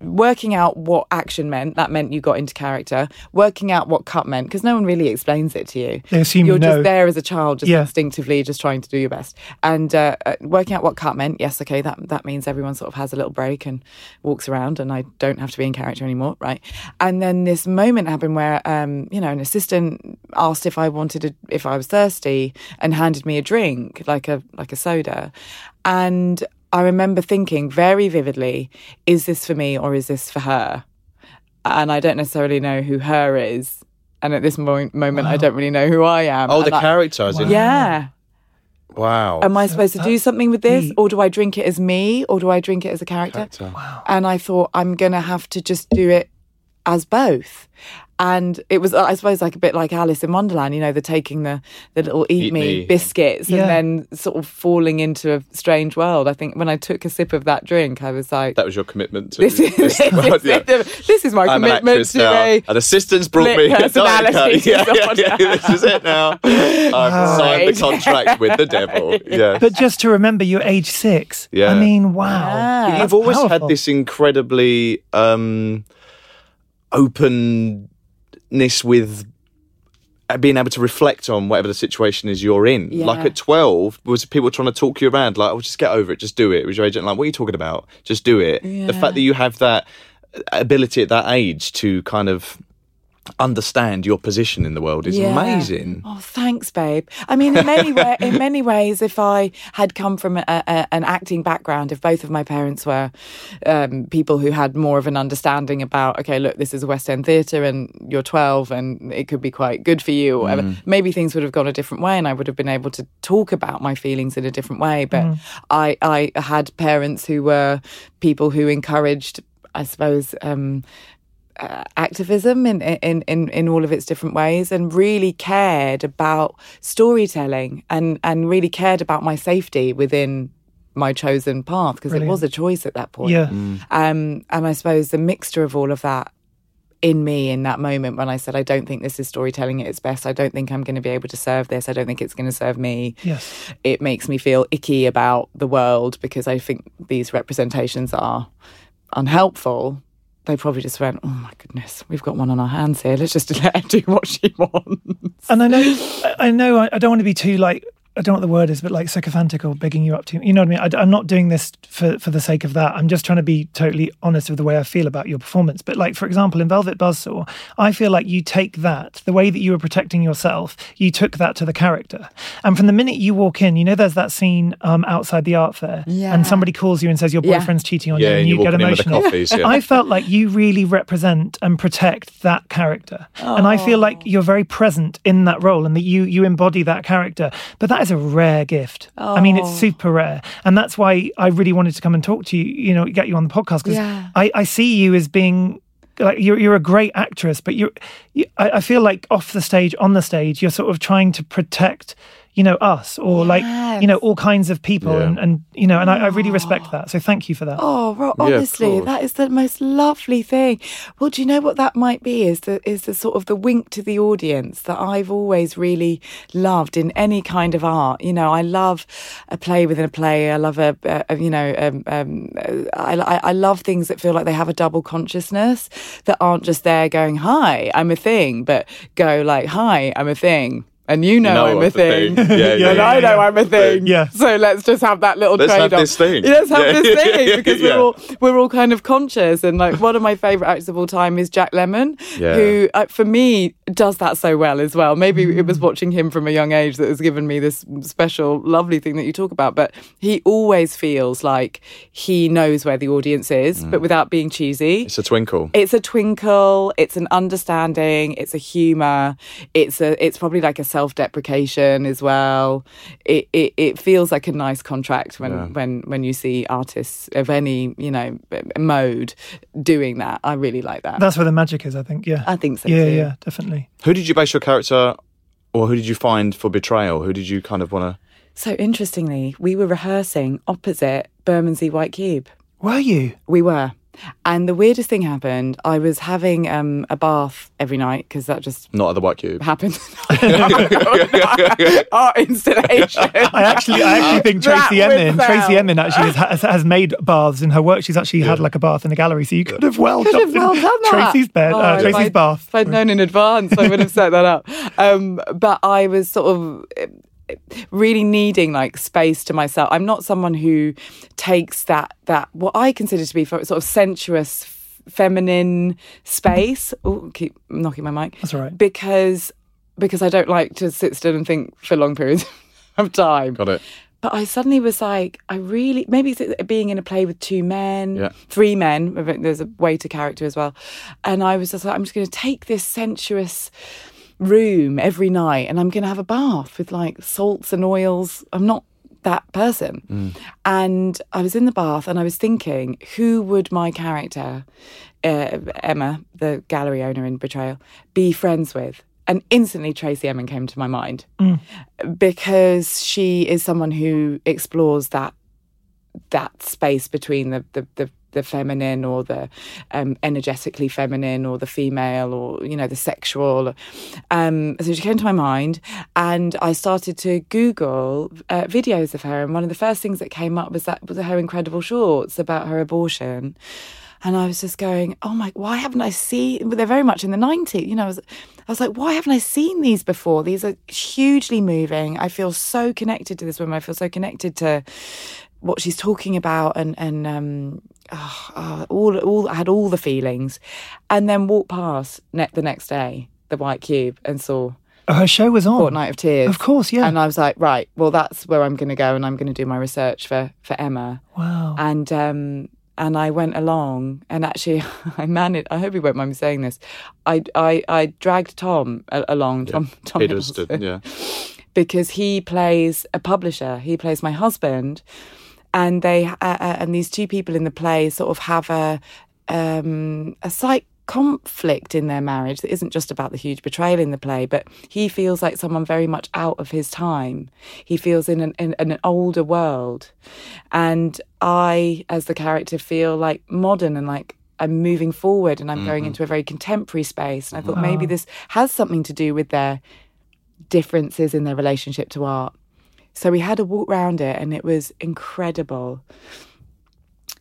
S3: working out what action meant, that meant you got into character. Working out what cut meant, because no one really explains it to you.
S2: They assume
S3: You're
S2: you know.
S3: just there as a child, just
S2: Yeah.
S3: instinctively, just trying to do your best. And uh, uh, working out what cut meant, yes, okay, that that means everyone sort of has a little break and walks around, and I don't have to be in character anymore, right? And then this moment happened where, um, you know, an assistant asked if I wanted, a, if I was thirsty, and handed me a drink, like a like a soda, and I remember thinking very vividly, is this for me or is this for her? And I don't necessarily know who her is. And at this mo- moment, I don't really know who I am.
S1: Oh,
S3: And
S1: the
S3: I-
S1: character, as in
S3: Yeah.
S1: wow.
S3: Am I supposed to do something with this,
S2: deep.
S3: or do I drink it as me, or do I drink it as a character?
S1: Character.
S3: And I thought I'm gonna have to just do it as both. And it was, I suppose, like a bit like Alice in Wonderland, you know, the taking the, the little eat,
S1: Eat
S3: me,
S1: me.
S3: biscuits
S2: Yeah.
S3: and then sort of falling into a strange world. I think when I took a sip of that drink, I was like,
S1: That was your commitment to
S3: this is, this,
S1: world, yeah.
S3: is, this is my
S1: I'm
S3: commitment
S1: actress
S3: to
S1: now.
S3: a
S1: An assistant's brought me a
S3: personality
S1: diet
S3: to
S1: coke. Yeah, yeah, yeah, this is it now. I've signed the contract with the devil. Yeah.
S2: But just to remember, you're age six.
S1: Yeah.
S2: I mean, wow.
S3: Yeah.
S1: You've always
S2: powerful.
S1: had this incredibly um, openness with uh, being able to reflect on whatever the situation is you're in.
S3: Yeah.
S1: Like at 12, was people trying to talk you around, like, oh, just get over it, just do it. Was your agent like, what are you talking about? Just do it. The fact that you have that ability at that age to kind of understand your position in the world is
S3: Yeah.
S1: amazing.
S3: Oh, thanks, babe. I mean, in many way, in many ways, if I had come from a, a, an acting background, if both of my parents were um, people who had more of an understanding about, okay, look, this is a West End theatre, and you're 12, and it could be quite good for you, or whatever, maybe things would have gone a different way, and I would have been able to talk about my feelings in a different way. But I, I had parents who were people who encouraged, I suppose. Um, uh, activism in, in in in all of its different ways and really cared about storytelling and and really cared about my safety within my chosen path because it was a choice at that point.
S2: Yeah.
S3: Um, and I suppose the mixture of all of that in me in that moment when I said, I don't think this is storytelling at its best. I don't think I'm going to be able to serve this. I don't think it's going to serve me.
S2: Yes.
S3: It makes me feel icky about the world because I think these representations are unhelpful. They probably just went, oh my goodness, we've got one on our hands here. Let's just let her do what she wants.
S2: And I know, I- know, I don't want to be too like, I don't know what the word is, but like sycophantic or bigging you up to, you know what I mean? I, am not doing this for, for the sake of that. I'm just trying to be totally honest with the way I feel about your performance. But like, for example, in Velvet Buzzsaw, I feel like you take that, the way that you were protecting yourself, you took that to the character. And from the minute you walk in, you know, there's that scene um, outside the art fair
S3: Yeah.
S2: and somebody calls you and says your
S3: Yeah.
S2: boyfriend's cheating on
S1: Yeah,
S2: you and
S1: and
S2: you get
S1: walking in with the
S2: emotional.
S1: coffees, yeah.
S2: I felt like you really represent and protect that character. And I feel like you're very present in that role and that you you embody that character. But that is a rare gift. I mean, it's oh. super rare. And that's why I really wanted to come and talk to you, you know, get you on the podcast because
S3: Yeah.
S2: I, I see you as being like you're you're a great actress, but you're you, I, I feel like off the stage, on the stage, you're sort of trying to protect you know us or like you know all kinds of people
S1: Yeah.
S2: and, and you know and I, I really respect that so thank you for that
S3: Oh, Ro- honestly,
S1: course.
S3: that is the most lovely thing. Well, do you know what that might be? Is the is the sort of the wink to the audience that I've always really loved in any kind of art. You know, I love a play within a play. I love a, a, a- you know, um, um, I, I I love things that feel like they have a double consciousness that aren't just there going, "Hi, I'm a thing," but go like, "Hi, I'm a thing." And you know,
S1: know
S3: I'm
S1: I'm
S3: a thing.
S1: thing. Yeah, yeah,
S3: and
S1: yeah,
S3: I know
S1: yeah.
S3: I'm a thing.
S2: Yeah.
S3: So let's just have that little
S1: Let's have
S3: trade off.
S1: this thing.
S3: Let's have
S1: Yeah.
S3: this thing because
S1: Yeah.
S3: we're all we're all kind of conscious. And like one of my favorite actors of all time is Jack Lemmon,
S1: Yeah.
S3: who uh, for me does that so well as well. Maybe it was watching him from a young age that has given me this special, lovely thing that you talk about. But he always feels like he knows where the audience is, but without being cheesy.
S1: It's a twinkle.
S3: It's a twinkle. It's an understanding. It's a humor. It's a. It's probably like a self-deprecation as well. It it, it feels like a nice contract when
S1: Yeah.
S3: when when you see artists of any you know mode doing that. I really like that.
S2: that's where the magic is i think yeah
S3: I think so.
S2: yeah
S3: too.
S2: yeah definitely
S1: Who did you base your character, or who did you find for betrayal? Who did you kind of want to?
S3: So interestingly, we were rehearsing opposite Bermondsey White Cube.
S2: were you
S3: We were. And the weirdest thing happened. I was having um, a bath every night because that just
S1: Not at the White Cube.
S3: happened. Art installation.
S2: I actually, I actually think
S3: That
S2: Tracey
S3: would
S2: Emin, Tracey
S3: sell.
S2: Emin actually has, has made baths in her work. She's actually had like a bath in a gallery, so you could have well
S3: Could have well done that.
S2: Tracey's bed,
S3: Oh,
S2: uh,
S3: if
S2: Tracey's
S3: I'd-
S2: bath.
S3: If I'd known in advance, I would have set that up. Um, but I was sort of really needing like space to myself. I'm not someone who takes that that what I consider to be sort of sensuous feminine space. Oh, keep knocking my mic.
S2: That's all right.
S3: Because because I don't like to sit still and think for long periods of time.
S1: Got it.
S3: But I suddenly was like, I really maybe it's being in a play with two men,
S1: Yeah.
S3: three men. There's a waiter character as well, and I was just like, I'm just going to take this sensuous room every night, and I'm going to have a bath with like salts and oils. I'm not that person, and I was in the bath, and I was thinking, who would my character, uh, Emma, the gallery owner in Betrayal, be friends with? And instantly, Tracey Emin came to my mind because she is someone who explores that that space between the the, the the feminine or the um, energetically feminine or the female or you know the sexual um, so she came to my mind and i started to google uh, videos of her and one of the first things that came up was that was her incredible shorts about her abortion and I was just going, oh my, why haven't I seen? They're very much in the 90s. You know, I was, I was like, why haven't I seen these before? These are hugely moving. I feel so connected to this woman. I feel so connected to what she's talking about, and and um, oh, oh, all all I had all the feelings, and then walked past ne- the next day the White Cube and saw
S2: Oh, her show was on.
S3: Fortnight of Tears.
S2: Of course, yeah.
S3: And I was like, right, well, that's where I'm going to go, and I'm going to do my research for for Emma
S2: wow.
S3: and um and I went along and actually I managed I hope you won't mind me saying this I I, I dragged Tom a- along Tom, Tom
S1: Hiddleston.
S3: Hiddleston,
S1: Yeah.
S3: because he plays a publisher he plays my husband and they uh, uh, and these two people in the play sort of have a um a slight conflict in their marriage that isn't just about the huge betrayal in the play, but he feels like someone very much out of his time. He feels in an, in, in an older world. And I, as the character, feel like modern and like I'm moving forward and I'm mm-hmm. going into a very contemporary space. And I thought wow. maybe this has something to do with their differences in their relationship to art. So we had a walk around it and it was incredible.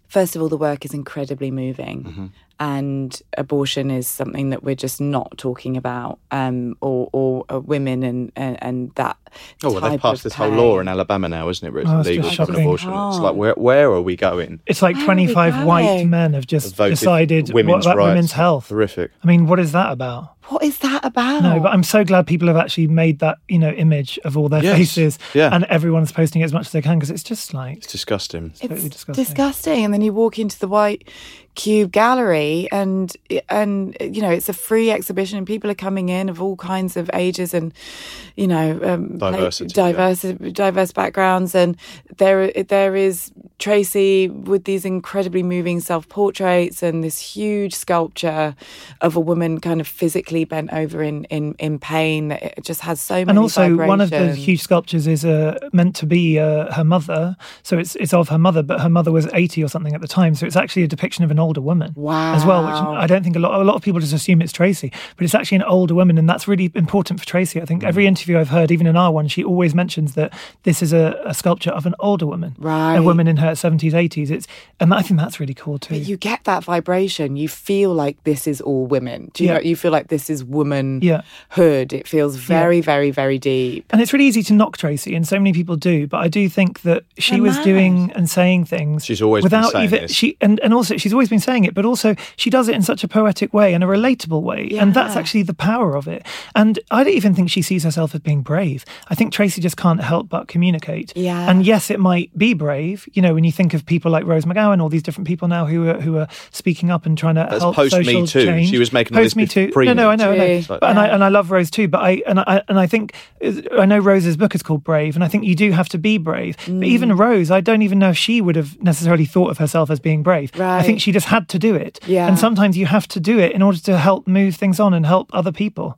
S3: First of all, the work is incredibly moving. Mm-hmm and abortion is something that we're just not talking about, um, or, or uh, women and, and, and that.
S1: Oh, well, they've passed this whole law in Alabama now, isn't it? Where it's oh, legal to have an abortion. It's like where where are we going?
S2: It's like twenty five white men have just decided women's what about rights. women's health.
S1: Horrific.
S2: I mean, what is that about?
S3: What is that about?
S2: No, but I'm so glad people have actually made that you know image of all their yes. faces,
S1: yeah.
S2: and everyone's posting it as much as they can because it's just like
S1: it's disgusting.
S3: It's, totally disgusting. disgusting. And then you walk into the white cube gallery and and you know it's a free exhibition and people are coming in of all kinds of ages and you know
S1: um, diversity,
S3: diverse yeah. diverse backgrounds and there there is Tracey with these incredibly moving self portraits and this huge sculpture of a woman kind of physically bent over in in, in pain it just has so many
S2: and also
S3: vibrations.
S2: one of the huge sculptures is uh, meant to be uh, her mother so it's it's of her mother but her mother was 80 or something at the time so it's actually a depiction of an older woman
S3: wow.
S2: as well, which I don't think a lot a lot of people just assume it's Tracey, but it's actually an older woman, and that's really important for Tracey. I think every mm. interview I've heard, even in our one, she always mentions that this is a, a sculpture of an older woman,
S3: right.
S2: a woman in her seventies, eighties. It's and I think that's really cool too.
S3: But you get that vibration. You feel like this is all women. Do you yeah. know? You feel like this is womanhood.
S2: Yeah.
S3: It feels very, yeah. very, very deep.
S2: And it's really easy to knock Tracey, and so many people do. But I do think that she was doing and saying things.
S1: She's always
S2: without
S1: even
S2: this. she and and also she's always been saying it, but also she does it in such a poetic way and a relatable way. Yeah. And that's actually the power of it. And I don't even think she sees herself as being brave. I think Tracey just can't help but communicate.
S3: Yeah.
S2: And yes, it might be brave. You know, when you think of people like Rose McGowan, all these different people now who are who are speaking up and trying to
S1: That's
S2: help
S1: post
S2: social
S1: me too.
S2: change.
S1: She was making
S2: post me too. No, no, I know, I know. But, and I and I love Rose too. But I and I and I think I know Rose's book is called Brave, and I think you do have to be brave. Mm. But even Rose, I don't even know if she would have necessarily thought of herself as being brave.
S3: Right.
S2: I think she just had to do it.
S3: Yeah.
S2: And sometimes sometimes you have to do it in order to help move things on and help other people.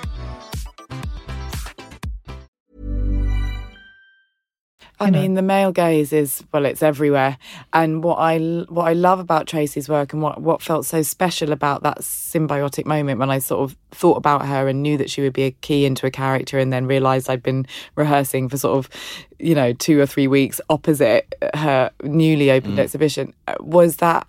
S3: I know. mean, the male gaze is well, it's everywhere. And what I what I love about Tracey's work and what what felt so special about that symbiotic moment when I sort of thought about her and knew that she would be a key into a character, and then realised I'd been rehearsing for sort of you know two or three weeks opposite her newly opened mm. exhibition uh, was that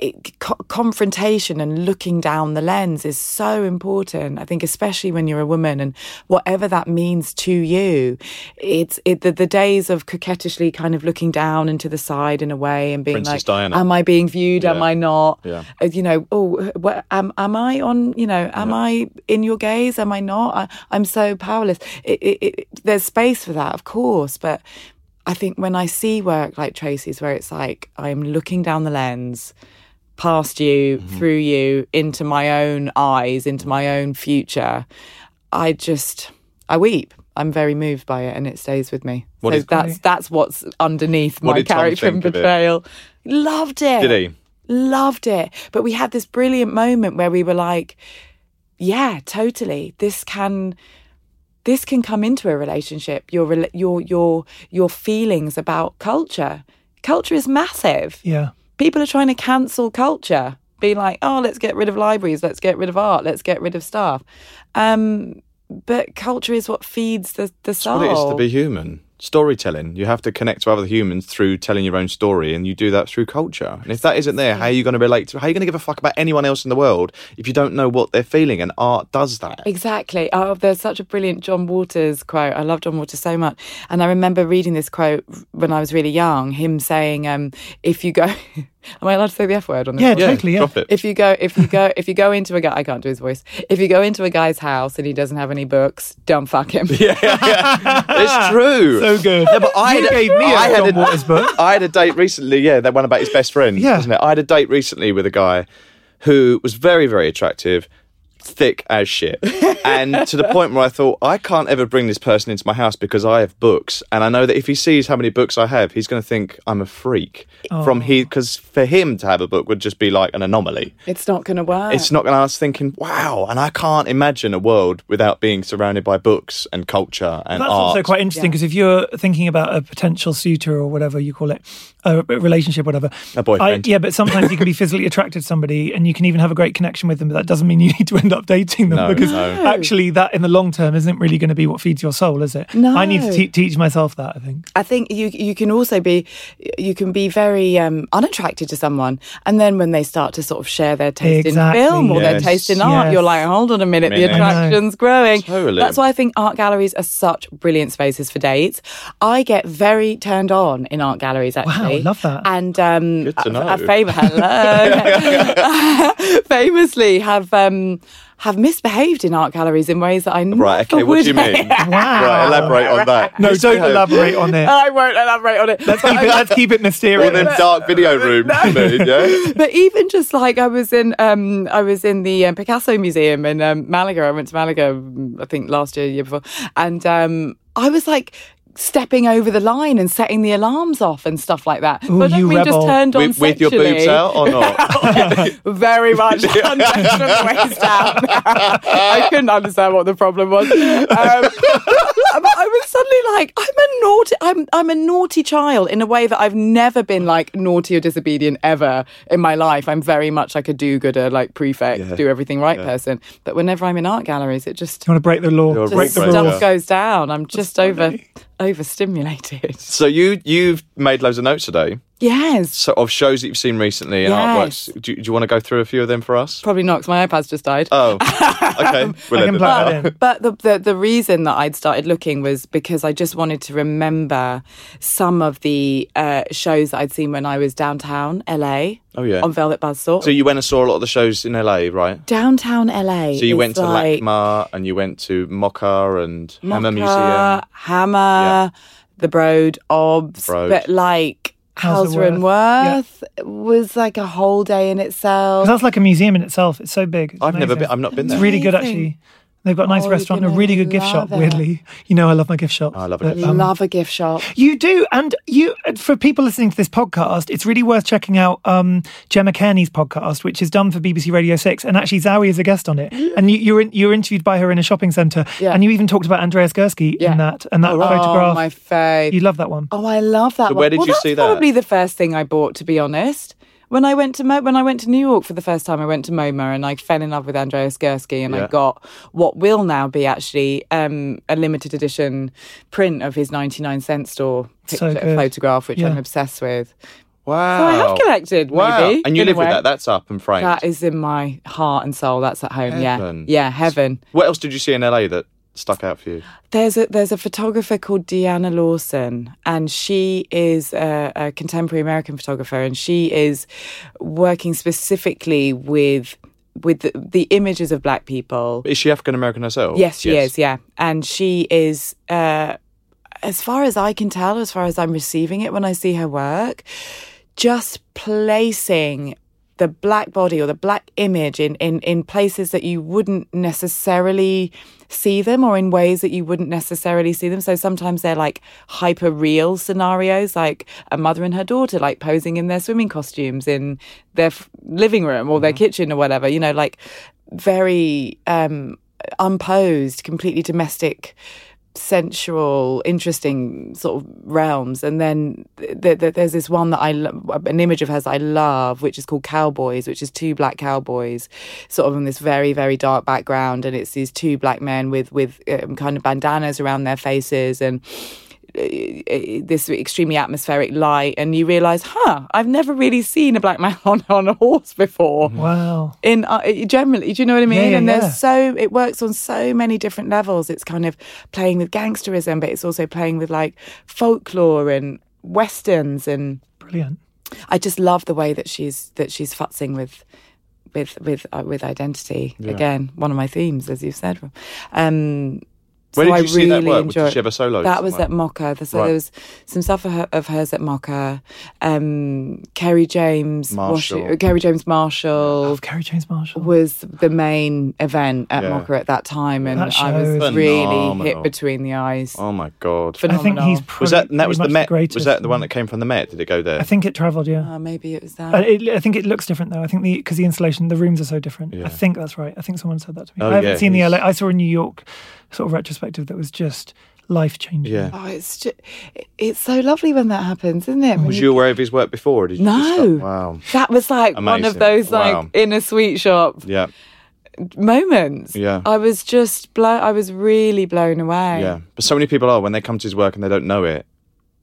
S3: it, co- confrontation and looking down the lens is so important. I think, especially when you're a woman and whatever that means to you, it's it, the, the days of coquettishly kind of looking down and to the side in a way and being
S1: Princess
S3: like,
S1: Diana.
S3: "Am I being viewed?
S1: Yeah.
S3: Am I not?
S1: Yeah.
S3: Uh, you know, oh, what, am am I on? You know, am yeah. I in your gaze? Am I not? I, am so powerless. It, it, there's space for that, of course, but. I think when I see work like Tracey's, where it's like I'm looking down the lens, past you, mm-hmm. through you, into my own eyes, into my own future, I just I weep. I'm very moved by it, and it stays with me. What so that's that's what's underneath what my character and betrayal. Loved it.
S1: Did he?
S3: Loved it. But we had this brilliant moment where we were like, "Yeah, totally. This can." This can come into a relationship. Your your your your feelings about culture. Culture is massive.
S2: Yeah
S3: people are trying to cancel culture. be like, oh, let's get rid of libraries, let's get rid of art, let's get rid of stuff. Um, but culture is what feeds the, the soul.
S1: what it is to be human. Storytelling. You have to connect to other humans through telling your own story, and you do that through culture. And if that isn't there, how are you going to relate to? How are you going to give a fuck about anyone else in the world if you don't know what they're feeling? And art does that.
S3: Exactly. Oh, there's such a brilliant John Waters quote. I love John Waters so much. And I remember reading this quote when I was really young, him saying, um, if you go Am I allowed to say the F word on this?
S2: Yeah,
S3: podcast?
S2: totally. Yeah.
S1: Drop it.
S3: If you go, if you go, if you go into a guy, I can't do his voice. If you go into a guy's house and he doesn't have any books, don't fuck him.
S1: yeah, yeah. it's true.
S2: So good.
S1: Yeah, but I
S2: You
S1: had,
S2: gave me a
S1: I had
S2: John Waters book.
S1: I had a date recently. Yeah, that one about his best friend.
S2: Yeah.
S1: wasn't it? I had a date recently with a guy who was very, very attractive, thick as shit, and to the point where I thought I can't ever bring this person into my house because I have books, and I know that if he sees how many books I have, he's going to think I'm a freak. From he, because for him to have a book would just be like an anomaly.
S3: It's not going to work.
S1: It's not going to. I was thinking, wow, and I can't imagine a world without being surrounded by books and culture and
S2: That's
S1: art.
S2: also quite interesting because if you're thinking about a potential suitor or whatever you call it, a relationship, whatever.
S1: A boyfriend.
S2: I, yeah, but sometimes you can be physically attracted to somebody and you can even have a great connection with them, but that doesn't mean you need to end up dating them
S1: No,
S2: because
S1: no.
S2: actually that in the long term isn't really going to be what feeds your soul, is it?
S3: No.
S2: I need to te- teach myself that, I think.
S3: I think you you can also be you can be very um, unattracted to someone, and then when they start to sort of share their taste
S2: Exactly.
S3: in film or their taste in art,
S2: Yes.
S3: you're like, hold on a minute, the
S1: Minute.
S2: I know.
S3: attraction's growing.
S1: Totally.
S3: That's why I think art galleries are such brilliant spaces for dates. I get very turned on in art galleries. Actually,
S2: I love that.
S3: And um,
S1: Good to
S3: a-
S1: know.
S3: a favour, hello, famously have. Um, have misbehaved in art galleries in ways that I
S1: Right,
S3: never
S1: okay, what
S3: would
S1: do you mean?
S2: Wow.
S1: Right, elaborate on that.
S2: No, don't elaborate on it.
S3: I won't elaborate on it.
S2: Let's keep it, let's keep it
S1: All
S2: mysterious.
S1: them dark video rooms, mate, yeah?
S3: but even just like I was in, um, I was in the um, Picasso Museum in um, Malaga. I went to Malaga, I think last year, year before, and um, I was like stepping over the line and setting the alarms off and stuff like that.
S2: Ooh,
S3: but don't
S2: you
S3: mean
S2: rebel.
S3: just turned on
S1: With, with your boobs out or not?
S3: Very much from the waist down. I couldn't understand what the problem was. Um, but I was suddenly like, I'm a naughty, I'm I'm a naughty child in a way that I've never been like naughty or disobedient ever in my life. I'm very much like a do-gooder, like prefect,
S1: Yeah.
S3: do everything right person. But whenever I'm in art galleries, it just
S2: you want to break the law,
S3: just
S2: break the
S1: rule
S3: stuff
S2: rules.
S3: goes down. I'm just over overstimulated.
S1: so you you've made loads of notes today
S3: Yes.
S1: so of shows that you've seen recently and
S3: Yes.
S1: artworks. Do, you- do you want to go through a few of them for us?
S3: Probably not, because my iPad's just died.
S1: Oh, okay. We'll
S2: I can
S1: it
S2: plug
S1: there.
S2: in.
S3: But the, the the reason that I'd started looking was because I just wanted to remember some of the uh, shows that I'd seen when I was downtown LA
S1: Oh yeah.
S3: on Velvet Buzzsaw.
S1: So you went and saw a lot of the shows in LA, right?
S3: downtown LA.
S1: So you went to
S3: like
S1: LACMA and you went to MOCA and Hammer Museum.
S3: Hammer, the Broad, Obs,
S1: Broad.
S3: but like Hauser and
S2: Hauserworth,
S3: Worth was like a whole day in itself.
S2: that's like a museum in itself. It's so big. It's
S1: I've never been. I've not been there.
S2: It's really good, actually. They've got a nice
S3: Oh, you're
S2: restaurant, a really good gift shop.
S3: it.
S2: Weirdly, you know, I love my gift shop.
S1: I love a gift
S3: I
S1: shop.
S3: love a gift shop.
S2: You do, and you for people listening to this podcast, it's really worth checking out um, Gemma Cairney's podcast, which is done for BBC Radio Six, and actually Zawe is a guest on it. And you, you were in, you were interviewed by her in a shopping centre,
S3: Yeah.
S2: and you even talked about Andreas Gursky
S3: Yeah.
S2: in that and that
S3: Oh,
S2: photograph.
S3: my fave.
S2: you love that one.
S3: Oh, I love that.
S1: So
S3: one.
S1: where did
S3: well,
S1: you
S3: that's
S1: see that?
S3: Probably the first thing I bought, to be honest. When I went to Mo- when I went to New York for the first time, I went to MoMA and I fell in love with Andreas Gursky, and
S1: Yeah.
S3: I got what will now be actually um, a limited edition print of his ninety nine cent store
S2: So
S3: picture,
S2: good.
S3: photograph, which I'm obsessed with.
S1: Wow.
S3: So I have collected,
S1: Wow.
S3: maybe,
S1: and you live with that. That's up and framed.
S3: That is in my heart and soul. That's at home.
S1: Heaven.
S3: Yeah, yeah, heaven.
S1: What else did you see in LA that stuck out for you?
S3: There's a there's a photographer called Deana Lawson, and she is a, a contemporary American photographer, and she is working specifically with with the, the images of black people.
S1: Is she African American herself?
S3: Yes, she is. Yeah, and she is. Uh, as far as I can tell, as far as I'm receiving it when I see her work, just placing the black body or the black image in, in, in places that you wouldn't necessarily see them or in ways that you wouldn't necessarily see them. So sometimes they're like hyper real scenarios, like a mother and her daughter, like posing in their swimming costumes in their f- living room or their kitchen or whatever, you know, like very um, unposed, completely domestic sensual, interesting sort of realms. And then th- th- there's this one that I, lo- an image of hers I love, which is called Cowboys, which is two black cowboys, sort of in this very, very dark background. And it's these two black men with, with um, kind of bandanas around their faces and this extremely atmospheric light and you realize huh i've never really seen a black man on, on a horse before
S2: Wow.
S3: in uh, generally do you know what i mean
S2: Yeah, yeah,
S3: and
S2: yeah.
S3: there's so it works on so many different levels it's kind of playing with gangsterism but it's also playing with like folklore and westerns and
S2: Brilliant.
S3: i just love the way that she's that she's futzing with with with uh, with identity again one of my themes as you've said um
S1: Where
S3: so
S1: did
S3: I
S1: you see that
S3: really
S1: work?
S3: enjoy-
S1: Did she have a solo
S3: That was
S1: somewhere?
S3: at MOCA. So
S1: Right.
S3: there was some stuff of, her, of hers at MOCA. Um, Kerry James
S1: Marshall.
S3: Washi- Kerry James Marshall
S2: Of Kerry James Marshall.
S3: was the main event at
S1: Yeah.
S3: MOCA at that time, and
S2: That
S3: I was
S2: is
S3: really
S1: phenomenal.
S3: hit between the eyes.
S1: Oh my god!
S2: I think
S3: Phenomenal.
S2: he's
S1: Was that and that was the Met?
S2: greatest.
S1: was that the one that came from the Met? Did it go there?
S2: I think it travelled, yeah.
S3: Uh, maybe it was that.
S2: Uh, it, I think it looks different though. I think the because the installation, the rooms are so different.
S1: Yeah.
S2: I think that's right. I think someone said that to me.
S1: Oh,
S2: I haven't
S1: yeah,
S2: seen the LA. I saw in New York sort of retrospective that was just life changing.
S1: Yeah.
S3: oh, it's just, it's so lovely when that happens, isn't it? When
S1: Was you aware of his work before? Or did you
S3: No.
S1: start- wow.
S3: That was like one of those like
S1: Wow.
S3: in a sweet shop
S1: Yeah.
S3: moments.
S1: Yeah.
S3: I was just blown. I was really blown away.
S1: Yeah. But so many people are when they come to his work and they don't know it.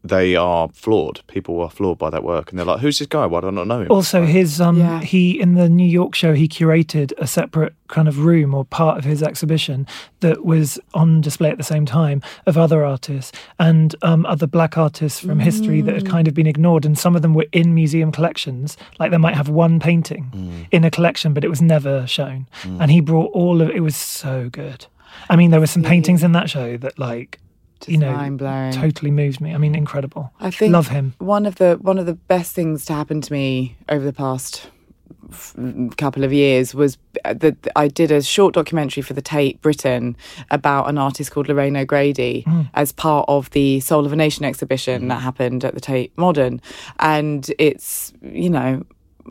S1: They are flawed. People are flawed by that work, and they're like, "Who's this guy? Why do I not know him?"
S2: Also, his um,
S3: Yeah.
S2: he in the New York show, he curated a separate kind of room or part of his exhibition that was on display at the same time of other artists and um, other black artists from history that had
S3: Mm.
S2: kind of been ignored, and some of them were in museum collections. Like they might have one painting
S1: Mm.
S2: in a collection, but it was never shown. And he brought all of it was so good. I mean, there were some paintings in that show that like.
S3: Just
S2: you know,
S3: mind-blowing.
S2: totally moved me. I mean, incredible.
S3: I think
S2: love him.
S3: One of the one of the best things to happen to me over the past couple of years was uh, that I did a short documentary for the Tate Britain about an artist called Lorraine O'Grady mm. as part of the Soul of a Nation exhibition mm. that happened at the Tate Modern, and it's you know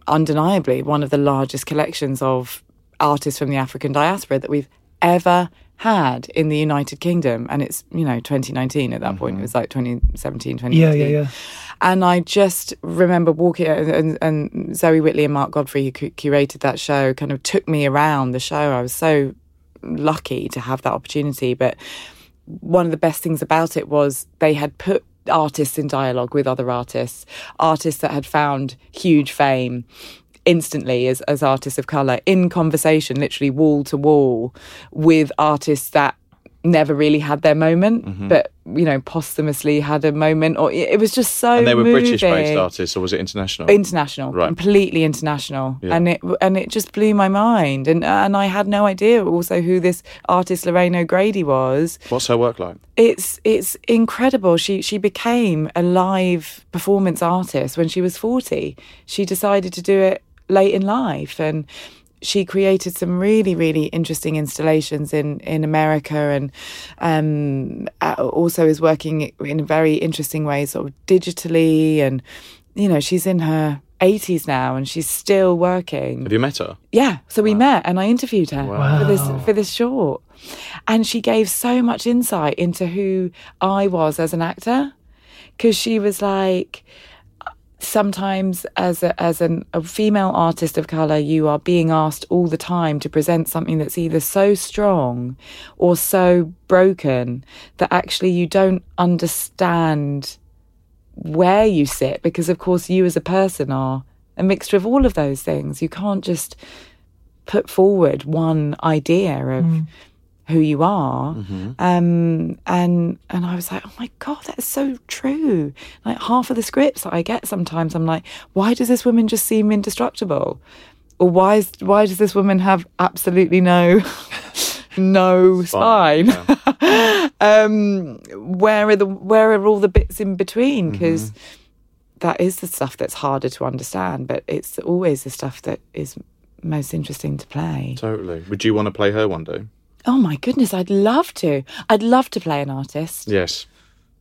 S3: undeniably one of the largest collections of artists from the African diaspora that we've ever had in the United Kingdom. And it's, you know, 2019 at that point. Mm-hmm. It was like 2017, 2018.
S2: Yeah, yeah, yeah.
S3: And I just remember walking, and, and Zoe Whitley and Mark Godfrey, who curated that show, kind of took me around the show. I was so lucky to have that opportunity. But one of the best things about it was they had put artists in dialogue with other artists, artists that had found huge fame instantly as, as artists of colour in conversation, literally wall to wall, with artists that never really had their moment, mm-hmm. but you know, posthumously had a moment. Or it was just so.
S1: and they were British-based artists, or was it international?
S3: International,
S1: Right.
S3: completely international,
S1: Yeah.
S3: and it and it just blew my mind, and and I had no idea also who this artist Lorraine O'Grady was.
S1: What's her work like?
S3: It's it's incredible. She she became a live performance artist when she was forty. She decided to do it late in life, and she created some really really interesting installations in in America, and um, also is working in very interesting ways, sort of digitally, and you know she's in her. 80s now and she's still working
S1: Have you met her?
S3: yeah, so we met and I interviewed her for this for this short, and she gave so much insight into who I was as an actor, because she was like, sometimes as a, as an, a female artist of color, you are being asked all the time to present something that's either so strong or so broken that actually you don't understand where you sit because of course you as a person are a mixture of all of those things. You can't just put forward one idea of mm. Who you are. Um and and i was like oh my god that's so true. Like half of the scripts that i get sometimes i'm like why does this woman just seem indestructible? Or why is why does this woman have absolutely no no spine um where are the where are all the bits in between? Because that is the stuff that's harder to understand but it's always the stuff that is most interesting to play.
S1: Totally. Would you want to play her one day?
S3: Oh my goodness i'd love to i'd love to play an artist
S1: Yes.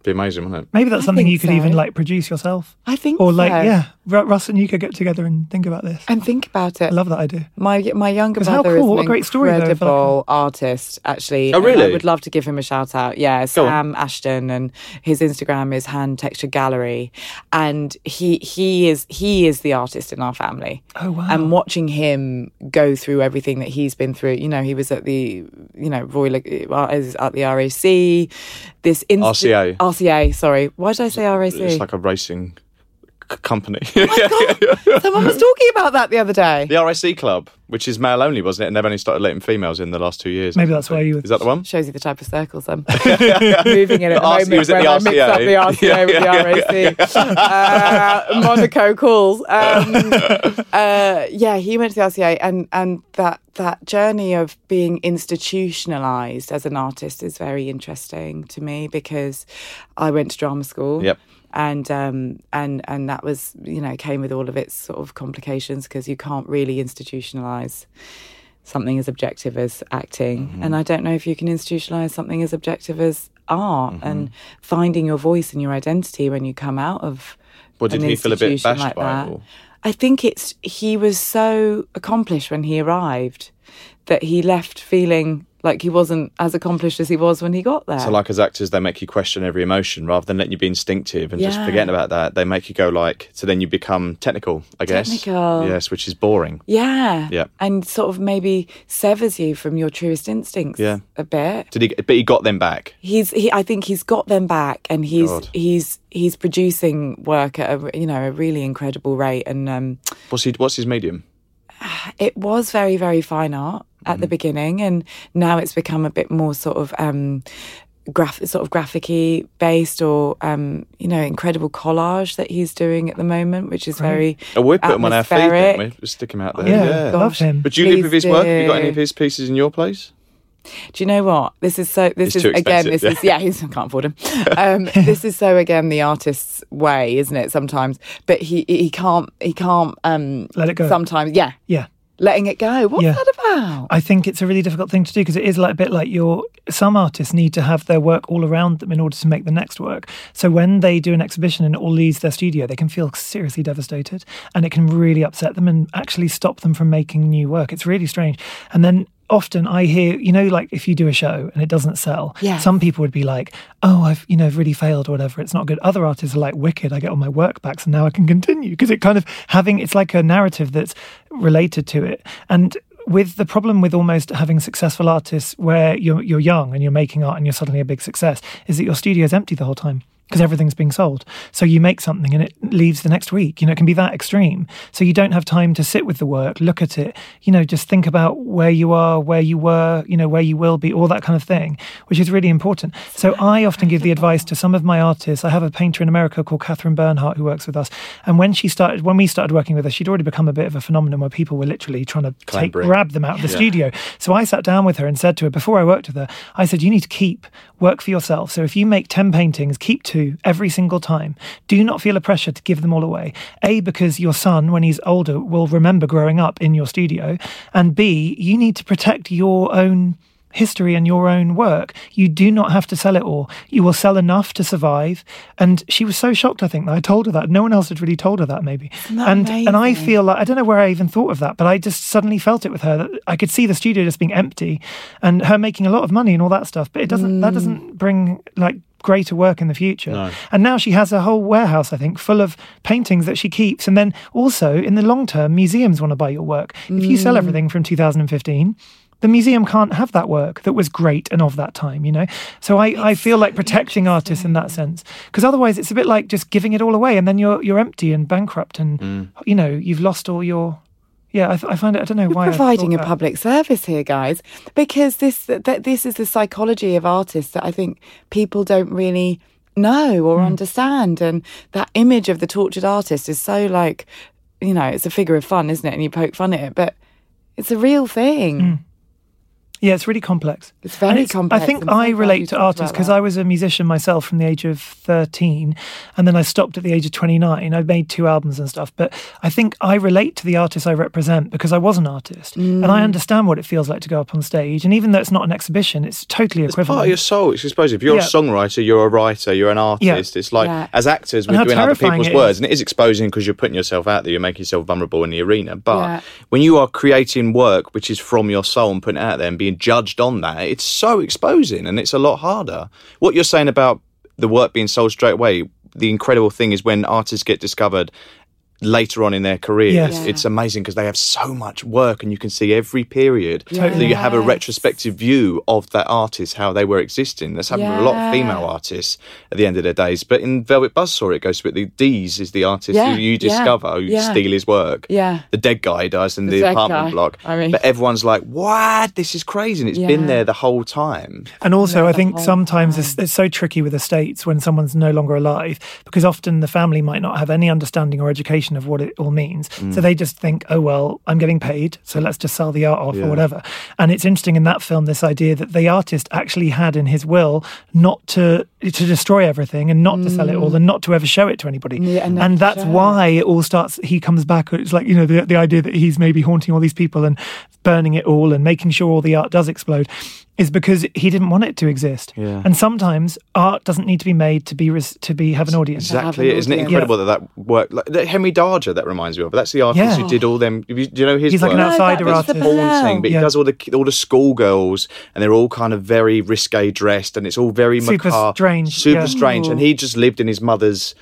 S1: Be amazing, wouldn't it?
S2: Maybe that's
S3: I
S2: something you could even like produce yourself.
S3: i think
S2: Or like,
S3: so.
S2: yeah, Ru- Russ and you could get together and think about this.
S3: And think about it.
S2: I love that idea.
S3: My my younger
S2: 'Cause how
S3: brother
S2: cool,
S3: is
S2: what
S3: an
S2: a great story, though, like-
S3: incredible artist. Actually,
S1: Oh,
S3: and I would love to give him a shout out. Yeah, Sam Ashton, and his Instagram is Hand Texture Gallery, and he he is he is the artist in our family.
S2: Oh, wow.
S3: And watching him go through everything that he's been through, you know, he was at the you know Royal uh, is at the RAC, this inst-
S1: RCA.
S3: RCA. Sorry, why did I say RAC?
S1: It's like a racing c- company.
S3: Someone was talking about that the other day.
S1: the RIC Club, which is male only, wasn't it? And they've only started letting females in the last two years.
S2: Maybe that's why you-
S1: Is that the one?
S3: Shows you the type of circles I'm moving in at the
S1: RC
S3: moment
S1: was at
S3: when
S1: the
S3: I mix up the
S1: RCA.
S3: RCA
S1: Yeah,
S3: with
S1: yeah,
S3: the RAC. Uh, Monaco calls. Um, uh, yeah, he went to the RCA, and and that that journey of being institutionalized as an artist is very interesting to me because I went to drama school.
S1: Yep.
S3: And um and and that was you know came with all of its sort of complications because you can't really institutionalize something as objective as acting.
S1: Mm-hmm.
S3: And I don't know if you can institutionalize something as objective as art
S1: Mm-hmm.
S3: and finding your voice and your identity when you come out of.
S1: Well, did he feel a bit bashed
S3: like
S1: by it,
S3: that.
S1: or-
S3: I think it's he was so accomplished when he arrived that he left feeling like he wasn't as accomplished as he was when he got there.
S1: So, like as actors, they make you question every emotion rather than letting you be instinctive and just forgetting about that. They make you go like, so then you become technical, I guess.
S3: Technical.
S1: Yes, which is boring.
S3: yeah,
S1: Yeah.
S3: and sort of maybe severs you from your truest instincts.
S1: Yeah.
S3: a bit.
S1: Did he? But he got them back.
S3: he's he I think he's got them back and he's
S1: God.
S3: he's he's producing work at a you know a really incredible rate and um
S1: What's he? What's his medium?
S3: It was very very fine art at
S1: Mm-hmm.
S3: the beginning and now it's become a bit more sort of um graph sort of graphicy based or um you know incredible collage that he's doing at the moment which is very
S1: Oh, we put him on our feed, didn't we?
S3: atmospheric.
S1: Stick him out there.
S2: Yeah,
S1: Yeah.
S2: love him.
S1: But do you live with his
S3: Please
S1: work? Have you got any of his pieces in your place?
S3: Do you know what? This is so. This
S1: He's
S3: is
S1: too
S3: again.
S1: expensive,
S3: This is yeah. He's I can't afford him. Um, this is so again the artist's way, isn't it? Sometimes, but he he can't he can't um
S2: Let it go.
S3: Sometimes, yeah,
S2: Yeah.
S3: letting it go. What's
S2: Yeah.
S3: that about?
S2: I think it's a really difficult thing to do because it is like a bit like your some artists need to have their work all around them in order to make the next work. So when they do an exhibition and it all leaves their studio, they can feel seriously devastated and it can really upset them and actually stop them from making new work. It's really strange. And then often I hear, you know, like if you do a show and it doesn't sell,
S3: Yes.
S2: some people would be like, "Oh, I've you know really failed or whatever. It's not good." Other artists are like, "Wicked! I get all my work back, so now I can continue." Because it kind of having it's like a narrative that's related to it. And with the problem with almost having successful artists where you're you're young and you're making art and you're suddenly a big success is that your studio is empty the whole time because everything's being sold. So you make something and it leaves the next week. You know, it can be that extreme. So you don't have time to sit with the work, look at it, you know, just think about where you are, where you were, you know, where you will be, all that kind of thing, which is really important. So I often give the advice to some of my artists. I have a painter in America called Katherine Bernhardt who works with us. And when she started, when we started working with her, she'd already become a bit of a phenomenon where people were literally trying to take, grab them out of the studio. So I sat down with her and said to her, before I worked with her, I said, you need to keep work for yourself. So if you make 10 paintings, keep two every single time. Do not feel a pressure to give them all away. A, because your son, when he's older, will remember growing up in your studio. And B, you need to protect your own history and your own work. You do not have to sell it all. You will sell enough to survive. And she was so shocked, I think, that I told her that. No one else had really told her that, maybe.
S3: that
S2: And and I feel like I don't know where I even thought of that, but I just suddenly felt it with her that I could see the studio just being empty and her making a lot of money and all that stuff. But it doesn't that mm. doesn't bring like greater work in the future. And now she has a whole warehouse, I think, full of paintings that she keeps. And then also in the long term, museums want to buy your work. If you sell mm. everything from 2015, the museum can't have that work that was great and of that time, you know? So I, I feel like protecting artists in that sense. Because otherwise it's a bit like just giving it all away and then you're you're empty and bankrupt and you know, you've lost all your yeah, I, I find it I don't know why
S3: providing a
S2: that.
S3: public service here, guys, because this that this is the psychology of artists that I think people don't really know or
S2: Hmm.
S3: understand, and that image of the tortured artist is so like, you know, it's a figure of fun, isn't it? And you poke fun at it, but it's a real thing.
S2: Hmm. Yeah, it's really complex.
S3: It's very
S2: it's-
S3: complex.
S2: I think
S3: I'm so
S2: I
S3: glad
S2: relate to artists because. I was a musician myself from the age of 13 and then I stopped at the age of 29. I made two albums and stuff, but I think I relate to the artists I represent because I was an artist and
S3: Mm.
S2: I understand what it feels like to go up on stage. And even though it's not an exhibition, it's totally
S1: It's part of your soul. It's suppose if you're
S2: Yeah.
S1: a songwriter, you're a writer, you're an artist. It's like
S3: Yeah.
S1: as actors, we're doing other
S2: terrifying
S1: people's words, and it is exposing because you're putting yourself out there. You're making yourself vulnerable in the arena. But
S3: Yeah.
S1: when you are creating work which is from your soul and putting it out there and being judged on that, it's so exposing and it's a lot harder. What you're saying about the work being sold straight away, the incredible thing is when artists get discovered later on in their careers
S2: Yes.
S3: Yeah.
S1: it's amazing because they have so much work and you can see every period.
S3: Totally.
S1: so you have a retrospective view of that artist how they were existing. That's happened with a lot of female artists at the end of their days. But in velvet buzzsaw it goes with the d's is the artist
S3: Yeah,
S1: who you
S3: yeah,
S1: discover who
S3: yeah.
S1: steal his work.
S3: Yeah.
S1: the dead guy dies in
S3: The
S1: the, apartment
S3: guy,
S1: block.
S3: I mean-
S1: but everyone's like what? This is crazy. And it's been there the whole time.
S2: And also,
S3: No,
S2: I think sometimes it's, it's so tricky with estates when someone's no longer alive because often the family might not have any understanding or education of what it all means. So mm. they just think, oh, well, I'm getting paid, so let's just sell the art off
S1: Yeah.
S2: or whatever. And it's interesting in that film, this idea that the artist actually had in his will not to to destroy everything and not to sell it all mm. and not to ever show it to anybody.
S3: Yeah, and
S2: and that's
S3: show
S2: why it all starts, he comes back, it's like, you know, the, the idea that he's maybe haunting all these people and burning it all and making sure all the art does explode is because he didn't want it to exist.
S1: Yeah.
S2: And sometimes art doesn't need to be made to be res- to be have an audience.
S1: Exactly,
S3: an
S1: isn't it
S3: audience.
S1: incredible that that worked? Like that Henry Darger, that reminds me of. That's the artist
S2: Yeah.
S1: who did all them. Do you know his?
S2: He's like an outsider oh,
S3: that was the
S2: artist.
S1: Haunting, but
S2: Yeah.
S1: he does all the all the schoolgirls, and they're all kind of very risque dressed, and it's all very
S2: Super
S1: macabre,
S2: strange,
S1: super
S2: yeah.
S1: strange. And he just lived in his mother's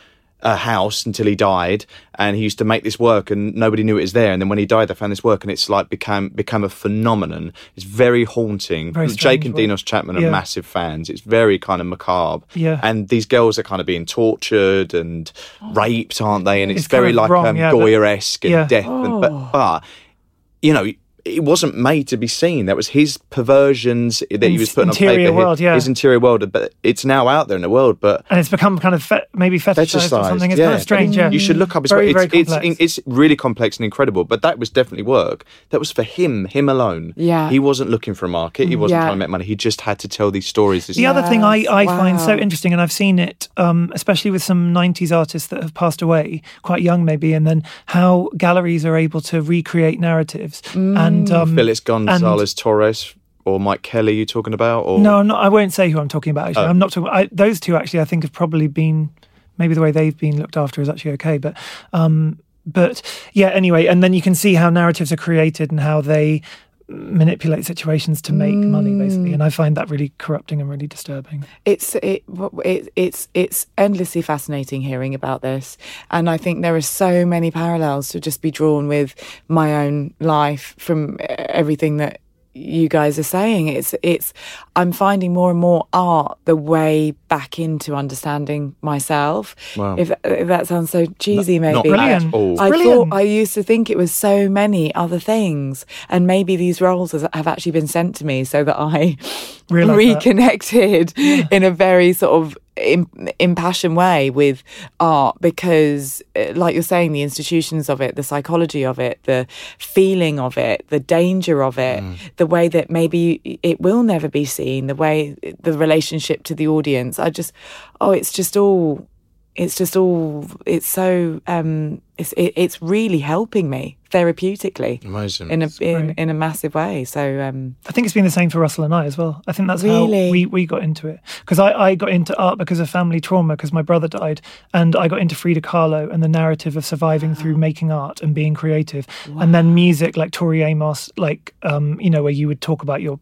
S1: uh, house until he died, and he used to make this work, and nobody knew it was there. And then when he died, they found this work, and it's like became become a phenomenon. It's very haunting.
S2: Very
S1: Jake and. Dinos Chapman are
S2: Yeah.
S1: massive fans. It's very kind of macabre.
S2: Yeah.
S1: and these girls are kind of being tortured and raped, aren't they? And it's,
S2: It's kind
S1: very
S2: of
S1: like
S2: wrong,
S1: um,
S2: yeah,
S1: Goyer esque and
S2: yeah.
S1: death. And, but, but you know, it wasn't made to be seen. That was his perversions that he was putting on
S2: interior
S1: paper.
S2: world, yeah.
S1: His interior world, but it's now out there in the world. But
S2: and it's become kind of fe- maybe fetishized, or something. It's
S1: yeah.
S2: kind of strange. Yeah,
S1: You should look up his
S2: Very,
S1: work.
S2: very
S1: It's, it's,
S2: complex.
S1: it's really complex and incredible. But that was definitely work. That was for him, him alone.
S3: Yeah.
S1: He wasn't looking for a market. He wasn't
S3: Yeah.
S1: trying to make money. He just had to tell these stories. This
S2: The other thing I,
S3: Yes,
S2: I find so interesting, and I've seen it, um, especially with some 90s artists that have passed away, quite young maybe, and then how galleries are able to recreate narratives. And um,
S1: Felix Gonzalez Torres or Mike Kelley, you talking about? Or
S2: No, no, I won't say who I'm talking about. Actually,
S1: Oh.
S2: I'm not talking. I, those two actually, I think, have probably been maybe the way they've been looked after is actually okay. But, um, but yeah. Anyway, and then you can see how narratives are created and how they manipulate situations to make money, basically.
S1: Mm.
S2: And I find that really corrupting and really disturbing.
S3: it's it, it it's it's endlessly fascinating hearing about this and i think there are so many parallels to just be drawn with my own life from everything that you guys are saying it's it's i'm finding more and more art the way back into understanding myself
S1: Wow.
S3: if, if that sounds so cheesy
S1: not
S3: maybe
S2: Brilliant.
S1: at all.
S3: I
S2: Brilliant.
S3: thought I used to think it was so many other things, and maybe these roles have actually been sent to me so that I
S2: Realise that.
S3: reconnected in a very sort of im- impassioned way with art because, uh, like you're saying, the institutions of it, the psychology of it, the feeling of it, the danger of it, the way that maybe it will never be seen, the way the relationship to the audience. I just, oh, it's just all it's just all it's so um it's it, it's really helping me therapeutically
S1: Amazing.
S3: in a in, in a massive way so um
S2: I think it's been the same for Russell and I as well. I think that's
S3: Really?
S2: how we, we got into it. Because I, I got into art because of family trauma, because my brother died. And I got into Frida Kahlo and the narrative of surviving through making art and being creative. And then music like Tori Amos, like, um, you know, where you would talk about your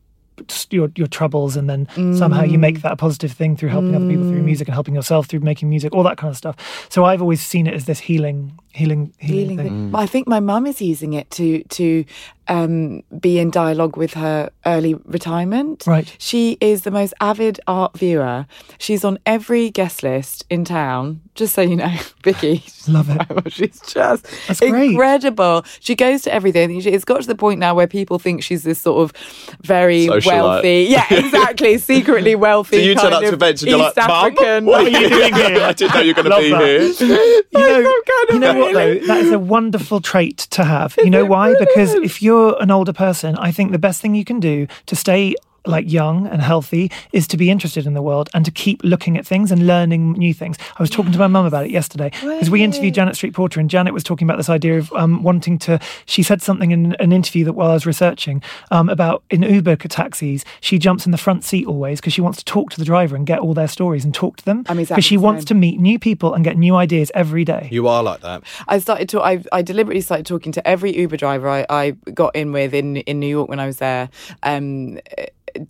S2: your your troubles and then somehow you make mm. that a positive thing through helping other people through mm. music and helping yourself through making music all that kind of stuff. So i've always seen it as this healing healing healing,
S3: feeling
S2: thing.
S3: that- I think my mum is using it to to um, be in dialogue with her early retirement.
S2: Right.
S3: She is the most avid art viewer. She's on every guest list in town. Just so you know, Vicky.
S2: Love it.
S3: She's just
S2: That's great.
S3: incredible. She goes to everything. It's got to the point now where people think she's this sort of very
S1: Socialite.
S3: wealthy. Yeah, exactly. Secretly wealthy.
S1: So you turn up to events and you're
S3: East
S1: like, Mum,
S3: African.
S1: what are you doing here? I didn't know you were going to be
S2: that.
S1: here.
S2: you know,
S3: kind of
S2: you know what though? That is a wonderful trait to have. You know why? Because if you're you're an older person, I think the best thing you can do to stay like young and healthy is to be interested in the world and to keep looking at things and learning new things. I was talking to my mum about it yesterday because we interviewed Janet Street Porter and Janet was talking about this idea of um, wanting to. She said something in an interview that while I was researching um, about in Uber taxis, she jumps in the front seat always because she wants to talk to the driver and get all their stories and talk to them. Because
S3: exactly
S2: she
S3: the
S2: wants to meet new people and get new ideas every day.
S1: You are like that.
S3: I started to. I, I deliberately started talking to every Uber driver I, I got in with in in New York when I was there. Um,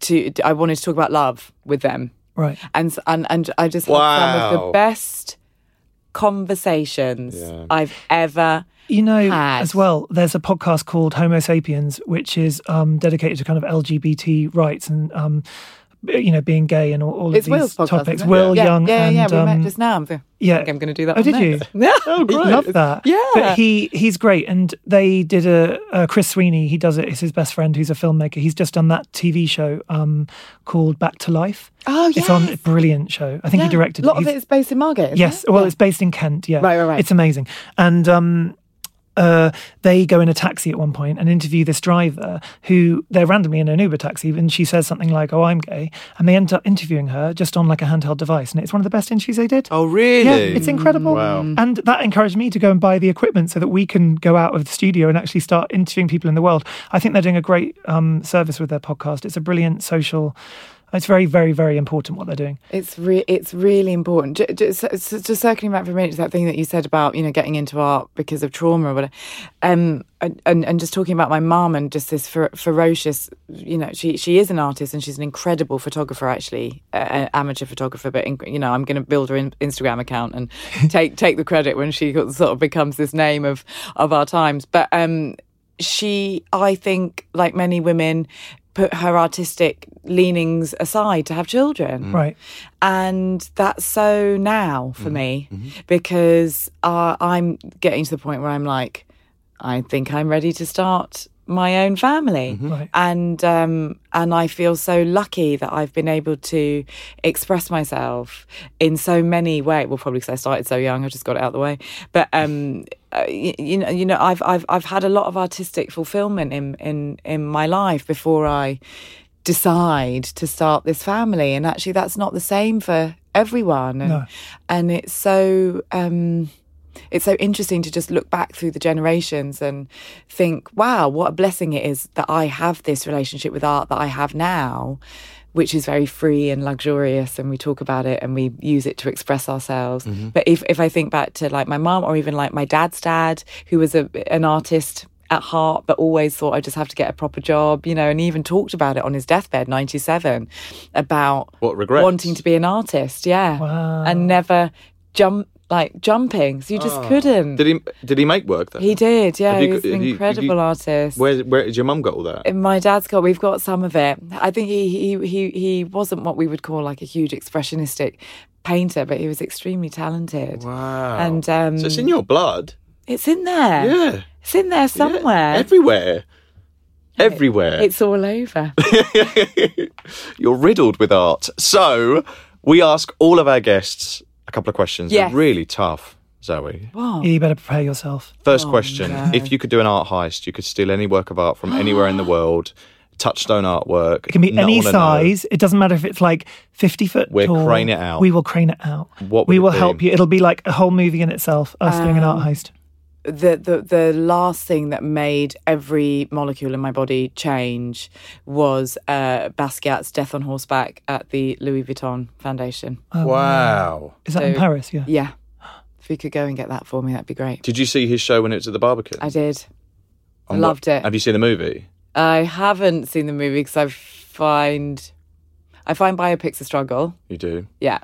S3: to I wanted to talk about love with them,
S2: Right.
S3: and and and I just had some of the best conversations
S1: Yeah.
S3: I've ever.
S2: You know,
S3: had.
S2: as well, there's a podcast called Homo Sapiens, which is um, dedicated to kind of LGBT rights and, um, you know, being gay and all, all
S3: It's
S2: of these
S3: Will's podcast.
S2: topics. Will
S3: yeah,
S2: Young
S3: yeah,
S2: and
S3: yeah. We
S2: um,
S3: met just now. I'm, thinking,
S2: yeah.
S3: I think I'm going to do that.
S2: Oh,
S3: one
S2: did you?
S3: next. Yeah.
S1: Oh, great.
S2: Love that.
S3: Yeah.
S2: But he he's great, and they did a, uh Chris Sweeney. He does it. It's his best friend, who's a filmmaker. He's just done that TV show um, called Back to Life.
S3: Oh, yeah.
S2: It's on a brilliant show. I think he
S3: Yeah.
S2: directed
S3: A lot
S2: it.
S3: of
S2: He's-
S3: it is based in Margate. isn't
S2: Yes,
S3: it?
S2: well,
S3: Yeah.
S2: it's based in Kent. Yeah,
S3: Right, right, right.
S2: It's amazing, and um, uh, they go in a taxi at one point and interview this driver who they're randomly in an Uber taxi, and she says something like, "Oh, I'm gay," and they end up interviewing her just on like a handheld device, and it's one of the best interviews they did.
S1: Oh, really?
S2: Yeah, it's incredible.
S1: Wow.
S2: And that encouraged me to go and buy the equipment so that we can go out of the studio and actually start interviewing people in the world. I think they're doing a great um, service with their podcast. It's a brilliant social. It's very, very, very important what they're doing.
S3: It's re- it's really important. J- j- so- so- Just circling back for a minute to that thing that you said about you know getting into art because of trauma or whatever, um, and and and just talking about my mum and just this fer- ferocious, you know, she she is an artist and she's an incredible photographer actually, uh, amateur photographer. But in, you know, I'm going to build her in- Instagram account and take take the credit when she sort of becomes this name of of our times. But um, she, I think, like many women, put her artistic leanings aside to have children. Mm.
S2: Right.
S3: And that's so now for mm. me mm-hmm. because uh, I'm getting to the point where I'm like, I think I'm ready to start my own family,
S2: Right.
S3: and um, and I feel so lucky that I've been able to express myself in so many ways. Well, probably because I started so young, I just got it out of the way. But um, uh, you, you know, you know, I've I've I've had a lot of artistic fulfillment in in in my life before I decide to start this family and actually that's not the same for everyone and,
S2: No.
S3: and it's so um it's so interesting to just look back through the generations and think wow what a blessing it is that I have this relationship with art that I have now which is very free and luxurious and we talk about it and we use it to express ourselves mm-hmm. but if if I think back to like my mom or even like my dad's dad who was a an artist at heart, but always thought I just have to get a proper job, you know, and even talked about it on his deathbed, 97, about
S1: What, regrets?
S3: wanting to be an artist, yeah.
S2: Wow.
S3: And never jump, like jumping. So you just couldn't.
S1: Did he? Did he make work then?
S3: he did, yeah.
S1: You
S3: was
S1: got-
S3: an
S1: have you-
S3: incredible
S1: you-
S3: artist.
S1: Where? Where did your mum got all that?
S3: My dad's got. We've got some of it. I think he he he he wasn't what we would call like a huge expressionistic painter, but he was extremely talented.
S1: Wow.
S3: And um,
S1: so it's in your blood.
S3: it's in there.
S1: Yeah.
S3: It's in there somewhere.
S1: Everywhere. Everywhere.
S3: It's all over.
S1: You're riddled with art. So we ask all of our guests a couple of questions.
S3: Yes.
S1: They're really tough, Zawe.
S3: Wow.
S2: You better prepare yourself.
S1: First
S3: Oh,
S1: question:
S3: no.
S1: If you could do an art heist, you could steal any work of art from anywhere in the world. Touchstone artwork.
S2: It can be
S1: not
S2: any
S1: wanna know.
S2: size. It doesn't matter if it's like 50 foot
S1: We'll
S2: tall.
S1: crane it out.
S2: We will crane it out.
S1: What would
S2: we
S1: it
S2: will
S1: be?
S2: help you. It'll be like a whole movie in itself, us doing an art
S3: Um,
S2: heist.
S3: The, the the last thing that made every molecule in my body change was uh, Basquiat's Death on Horseback at the Louis Vuitton Foundation.
S2: Oh,
S1: Wow.
S2: Is that in Paris? Yeah.
S3: Yeah, if you could go and get that for me, that'd be great.
S1: Did you see his show when it was at the Barbican?
S3: I did. I
S1: And what-
S3: loved it.
S1: Have you seen the movie?
S3: I haven't seen the movie because I find I find biopics a struggle.
S1: You do.
S3: Yeah,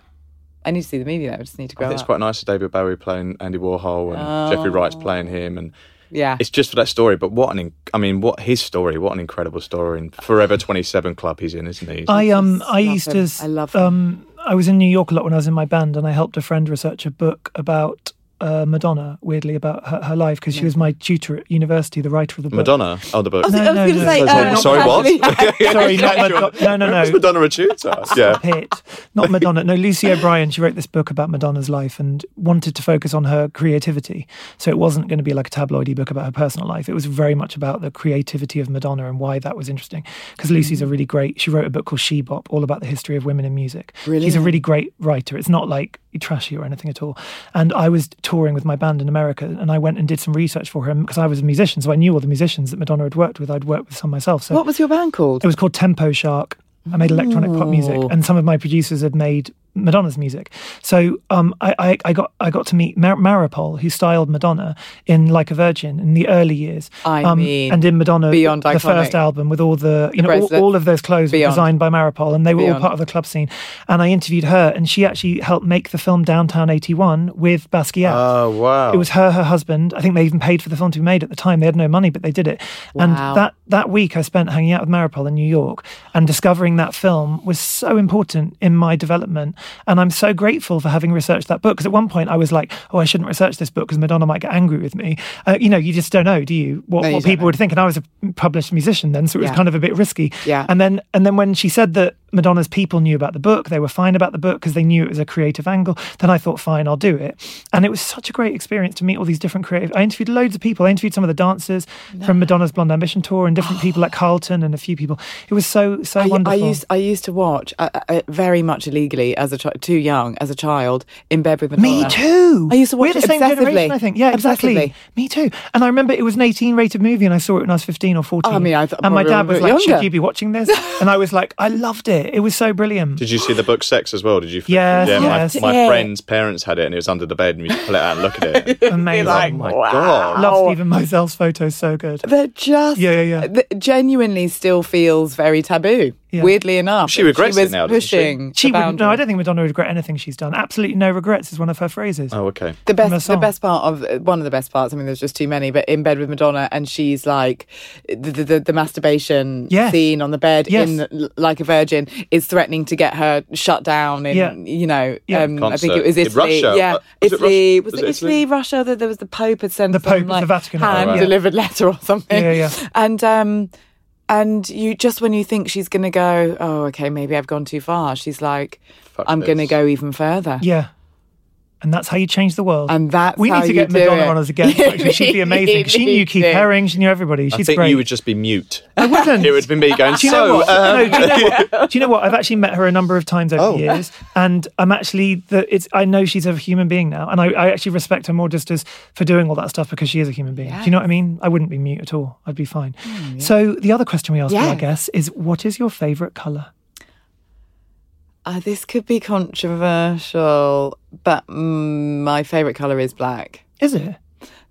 S3: I need to see the movie though. I just need to
S1: I
S3: grow
S1: think it's
S3: up.
S1: quite nice. David Bowie playing Andy Warhol and Jeffrey Wright's playing him, and
S3: yeah,
S1: it's just for that story. But what an, in- I mean, what his story? What an incredible story! And Forever Twenty Seven Club, he's in, isn't he?
S2: I um I
S3: love
S2: used
S3: him.
S2: to s-
S3: I love him.
S2: um I was in New York a lot when I was in my band and I helped a friend research a book about uh, Madonna, weirdly, about her, her life because she was my tutor at university, the writer of the book.
S1: Madonna. Oh, the book.
S3: I was,
S2: No,
S3: I was
S2: no,
S3: going to
S2: no.
S3: say,
S1: Sorry,
S3: uh,
S1: sorry, what?
S2: Sorry, not Madonna. No, no, no.
S1: Was Madonna a tutor? yeah.
S2: Pitt, not Madonna. No, Lucy O'Brien. She wrote this book about Madonna's life and wanted to focus on her creativity. So it wasn't going to be like a tabloidy book about her personal life. It was very much about the creativity of Madonna and why that was interesting. Because Lucy's a really great. She wrote a book called She Bop, all about the history of women in music. Really? She's a really great writer. It's not like trashy or anything at all. And I was touring with my band in America, and I went and did some research for him because I was a musician, so I knew all the musicians that Madonna had worked with. I'd worked with some myself. So
S3: What was your band called?
S2: it was called Temposhark. I made electronic pop music, and some of my producers had made Madonna's music. So um, I, I, I got I got to meet Mar- Maripol, who styled Madonna in Like a Virgin in the early years.
S3: I
S2: um,
S3: mean,
S2: and in Madonna,
S3: beyond
S2: the
S3: iconic.
S2: first album with all the you
S3: The
S2: know all, all of those clothes were designed by Maripol, and they were all part of the club scene. And I interviewed her, and she actually helped make the film Downtown '81 with Basquiat.
S1: Oh, wow.
S2: It was her, her husband. I think they even paid for the film to be made at the time. They had no money, but they did it. And that that week I spent hanging out with Maripol in New York and discovering that film was so important in my development. And I'm so grateful for having researched that book because at one point I was like, oh, I shouldn't research this book because Madonna might get angry with me. Uh, you know, you just don't know, do you? What,
S3: No, you
S2: what people
S3: know.
S2: would think. And I was a published musician then, so it was
S3: Yeah.
S2: kind of a bit risky.
S3: Yeah.
S2: And then and then when she said that Madonna's people knew about the book, they were fine about the book because they knew it was a creative angle. Then I thought, fine, I'll do it. And it was such a great experience to meet all these different creative. I interviewed loads of people. I interviewed some of the dancers from Madonna's Blonde Ambition tour and different people at Carlton and a few people. It was so so
S3: I, I
S2: wonderful.
S3: used I used to watch uh, uh, very much illegally as a chi- too young as a child in bed with Madonna.
S2: me too.
S3: I used to watch
S2: We're
S3: it
S2: the same generation. I think. Yeah, exactly.
S3: Obsessively.
S2: Me too. And I remember it was an 18 rated movie, and I saw it when I was 15 or 14.
S3: I mean, I
S2: and my dad was like, "Should you be watching this?" And I was like, "I loved it. It was so brilliant."
S1: Did you see the book Sex as well? Did you?
S2: Yes,
S1: yeah.
S2: yes.
S1: My, my
S3: Yeah.
S1: friend's parents had it, and it was under the bed, and we used to pull it out and look at it.
S2: Amazing.
S3: like,
S1: oh my
S3: wow.
S1: god!
S2: Love Steven Meisel's photos so good.
S3: They're just
S2: Yeah, yeah, yeah.
S3: genuinely still feels very taboo.
S2: Yeah.
S3: Weirdly enough,
S1: She regrets
S3: she
S1: it now, doesn't she?
S3: pushing.
S2: She
S3: the
S2: would no, I don't think Madonna would regret anything she's done. Absolutely no regrets is one of her phrases.
S1: Oh, okay.
S3: the best the
S2: song.
S3: best part of one of the best parts i mean there's just too many but in bed with madonna and she's like the the, the, the masturbation
S2: Yes.
S3: scene on the bed
S2: Yes.
S3: in L- like a virgin is threatening to get her shut down in
S2: Yeah.
S3: you know
S2: Yeah.
S3: um, i think it was
S1: In
S3: italy
S1: Russia.
S3: yeah
S1: Uh, was
S3: italy
S1: Russia?
S3: was,
S1: Was
S3: it
S1: it
S3: italy,
S1: Italy?
S3: russia that there was the pope had sent
S2: The
S3: some,
S2: Pope, the
S3: like,
S2: Vatican.
S3: hand
S1: Oh, right.
S3: delivered letter or something
S2: Yeah, yeah.
S3: and um and you just when you think she's going to go oh okay maybe i've gone too far she's like
S1: Fuck
S3: i'm going to go even further
S2: Yeah. And that's how you change the world.
S3: and that's
S2: we
S3: how
S2: need to get Madonna
S3: it.
S2: on as a guest. Actually, she'd be amazing. She knew Keith
S3: Need.
S2: Haring. She knew everybody.
S1: I
S2: She's
S1: think
S2: great.
S1: you would just be mute.
S2: I wouldn't.
S1: It would be me going.
S2: Do you know
S1: so,
S2: what?
S1: um,
S2: no, do, you know what? do you know what? I've actually met her a number of times over
S1: Oh.
S2: the years, and I'm actually the. It's. I know she's a human being now, and I, I actually respect her more just as for doing all that stuff because she is a human being. Do you know what I mean? I wouldn't be mute at all. I'd be fine. So the other question we asked all our
S3: Yes.
S2: guests is, what is your favourite colour?
S3: Uh, this could be controversial, but mm, my favourite colour is black.
S2: Is it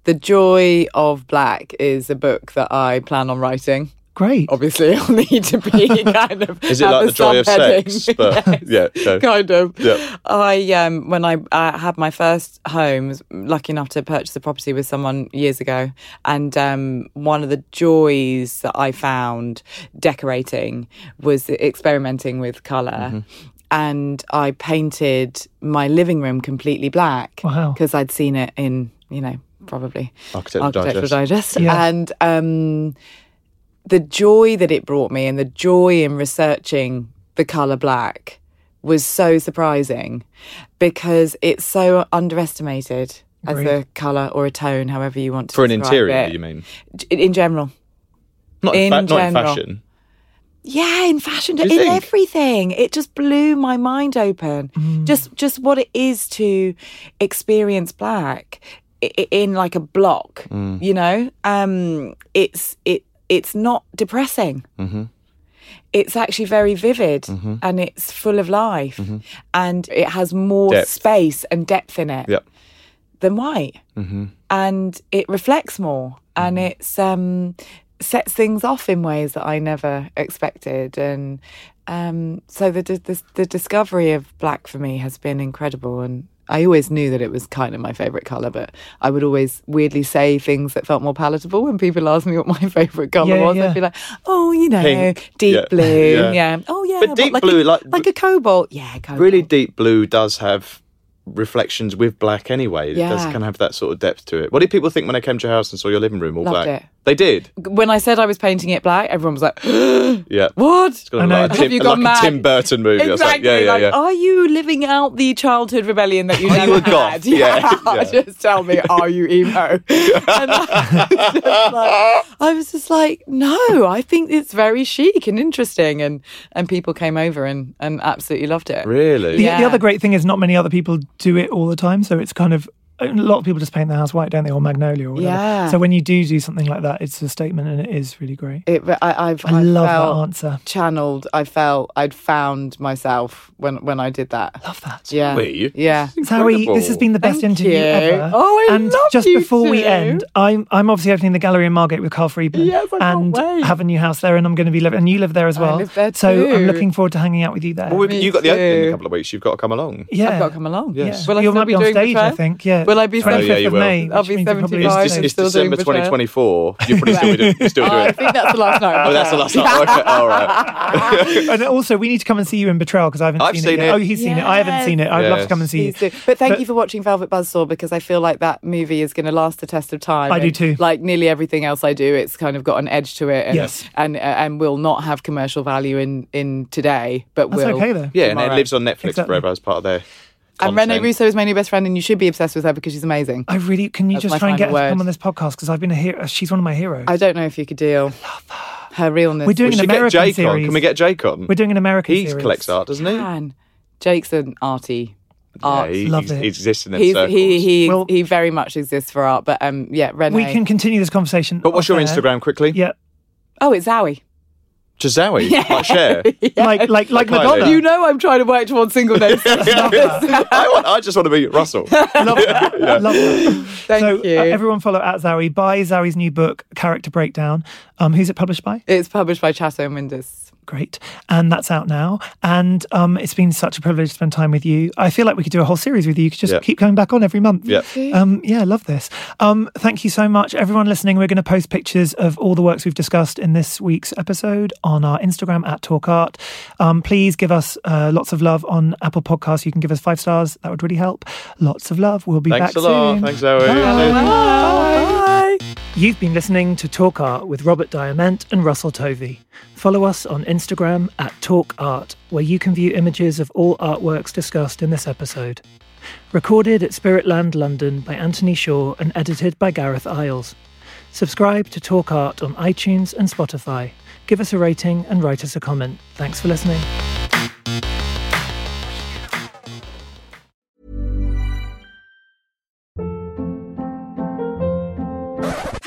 S3: The Joy of Black is a book that I plan on writing.
S2: great?
S3: Obviously, I'll need to be kind of.
S1: Is it
S3: have
S1: like the joy of
S3: subheading.
S1: sex? But yeah, no.
S3: kind of.
S1: Yeah.
S3: I um when I uh, had my first home, was lucky enough to purchase a property with someone years ago, and um one of the joys that I found decorating was experimenting with color.
S1: Mm-hmm.
S3: And I painted my living room completely black
S2: Wow.
S3: because I'd seen it in, you know, probably
S1: Architectural
S3: Architectural
S1: Digest.
S3: Digest.
S2: Yeah.
S3: And um, the joy that it brought me and the joy in researching the colour black was so surprising because it's so underestimated as a colour or a tone, however you want to say it.
S1: For an interior,
S3: it.
S1: you mean?
S3: In- In general.
S1: Not in,
S3: In
S1: fa- not in fashion.
S3: Yeah, in fashion, in
S1: think?
S3: everything. It just blew my mind open. Mm. Just just what it is to experience black in like a block, mm. you know? Um it's it it's not depressing. Mm-hmm. It's actually very vivid mm-hmm. and it's full of life mm-hmm. and it has more
S1: Depth.
S3: space and depth in it
S1: Yep.
S3: than white and it reflects more and it's um sets things off in ways that I never expected and um so the, the the discovery of black for me has been incredible and I always knew that it was kind of my favorite color but I would always weirdly say things that felt more palatable when people asked me what my favorite color
S2: Yeah,
S3: was
S2: yeah.
S3: I'd be like oh you know
S1: Pink.
S3: deep
S1: Yeah.
S3: blue
S1: Yeah.
S3: yeah. oh yeah
S1: But deep
S3: like
S1: blue,
S3: a,
S1: like-
S3: like a cobalt yeah cobalt.
S1: Really deep blue does have reflections with black anyway. It does kind of have that sort of depth to it. What did people think when they came to your house and saw your living room all
S3: Loved
S1: black?
S3: it.
S1: They did.
S3: When I said I was painting it black, everyone was like,
S1: Yeah.
S3: "What?"
S1: It's got
S2: I know.
S1: like, a
S2: Have
S1: Tim,
S3: you
S1: like
S3: gone
S1: a? Tim Burton movie. I was like,
S3: Exactly.
S1: yeah, yeah,
S3: like,
S1: yeah.
S3: are you living out the childhood rebellion that you
S1: Are
S3: never
S1: you a goth?
S3: had?
S1: Yeah, yeah.
S3: Just tell me, are you emo? and I was, just like, I was just like, no, I think it's very chic and interesting, and and people came over and and absolutely loved it.
S1: Really?
S2: The,
S3: Yeah.
S2: the other great thing is not many other people do it all the time, so it's kind of a lot of people just paint their house white, don't they, or magnolia or whatever.
S3: Yeah.
S2: So when you do do something like that, it's a statement, and it is really great.
S3: It, I, I've,
S2: I
S3: I
S2: love
S3: felt
S2: that answer.
S3: Channeled. I felt I'd found myself when when I did that.
S2: Love that.
S3: Yeah.
S1: Wait.
S3: Yeah.
S2: Zawe, this has been the best
S3: Thank
S2: interview
S3: you.
S2: ever.
S3: Oh, I
S2: and
S3: love
S2: just
S3: you
S2: before we end, I'm I'm obviously opening the gallery in Margate with Carl Freedman.
S3: Yes, I can't
S2: and
S3: wait.
S2: have a new house there, and I'm going to be living. And you live there as well.
S3: I
S2: well.
S3: live there
S2: so I'm looking forward to hanging out with you there.
S1: Well, you've got the opening in a couple of weeks. You've got to come along.
S2: yeah,
S3: I've got to come along.
S1: Yes.
S3: Will I
S2: you
S3: still
S2: might be,
S3: be
S2: on stage, I think. Yeah,
S3: Will I be
S2: 25th
S1: Oh, yeah,
S2: of
S1: will.
S2: May.
S3: I'll be
S2: means you're
S3: 75
S1: It's, it's
S3: still
S1: December 2024. You're probably still be doing, you're still
S3: Oh,
S1: doing
S3: I think that's the last night.
S1: Oh, that's the last night. Okay, all right.
S2: and also, we need to come and see you in Betrayal because I haven't
S1: I've
S2: seen,
S1: seen
S2: yet.
S1: it.
S2: Oh, he's seen it. I haven't seen it. I'd love to come and see you.
S3: Do. But thank
S2: But-
S3: you for watching Velvet Buzzsaw because I feel like that movie is going to last the test of time.
S2: I do too.
S3: Like nearly everything else I do, it's kind of got an edge to it, and
S2: Yes.
S3: and uh, and will not have commercial value in in today, but
S2: That's
S3: will.
S2: okay though.
S1: Yeah, and it lives on Netflix
S2: Exactly.
S1: forever as part of their.
S3: And Rene. Russo is my new best friend, and you should be obsessed with her because she's amazing.
S2: I really can you
S3: That's
S2: just try and get her to come on this podcast because I've been a hero. She's one of my heroes.
S3: I don't know if you could deal. her. her. realness.
S2: We're doing
S1: We
S2: an
S1: should get
S2: American
S1: Jake on.
S2: series.
S1: Can we get Jake on?
S2: We're doing an American
S1: He
S2: series.
S1: collects art, doesn't he?
S3: Man, Jake's an arty.
S1: Yeah,
S3: Art.
S1: he,
S2: Love
S1: he's,
S2: it.
S1: he exists in them
S3: He's,
S1: circles.
S3: he he
S2: Well-
S3: he very much exists for art, but um yeah, Rene.
S2: We can continue this conversation.
S1: but what's your
S2: off air.
S1: Instagram quickly?
S2: Yeah,
S3: Oh, it's Zawe.
S1: Chazawi. Like share.
S2: like like like
S1: Kylie.
S2: Madonna.
S3: You know I'm trying to work towards single names.
S1: I, want, I just want to be Russell.
S2: Love that. Love that.
S3: Thank
S2: so
S3: you.
S2: uh, everyone follow at Zawe. Buy Zawe's new book, Character Breakdown. Um, who's it published by?
S3: It's published by Chatto and Windus.
S2: Great, and that's out now. And um, it's been such a privilege to spend time with you. I feel like we could do a whole series with you. You could just
S1: Yeah.
S2: keep coming back on every month.
S1: Yeah.
S2: Um, yeah, I love this. Um, thank you so much, everyone listening. We're going to post pictures of all the works we've discussed in this week's episode on our Instagram at Talk Art. Um, please give us uh, lots of love on Apple Podcasts. You can give us five stars. That would really help. Lots of love. We'll be
S1: Thanks
S2: back
S1: a lot.
S2: soon.
S1: Thanks, Zawe.
S3: Bye.
S2: You've been listening to Talk Art with Robert Diament and Russell Tovey. Follow us on Instagram at Talk Art, where you can view images of all artworks discussed in this episode. Recorded at Spiritland London by Anthony Shaw and edited by Gareth Isles. Subscribe to Talk Art on iTunes and Spotify. Give us a rating and write us a comment. Thanks for listening.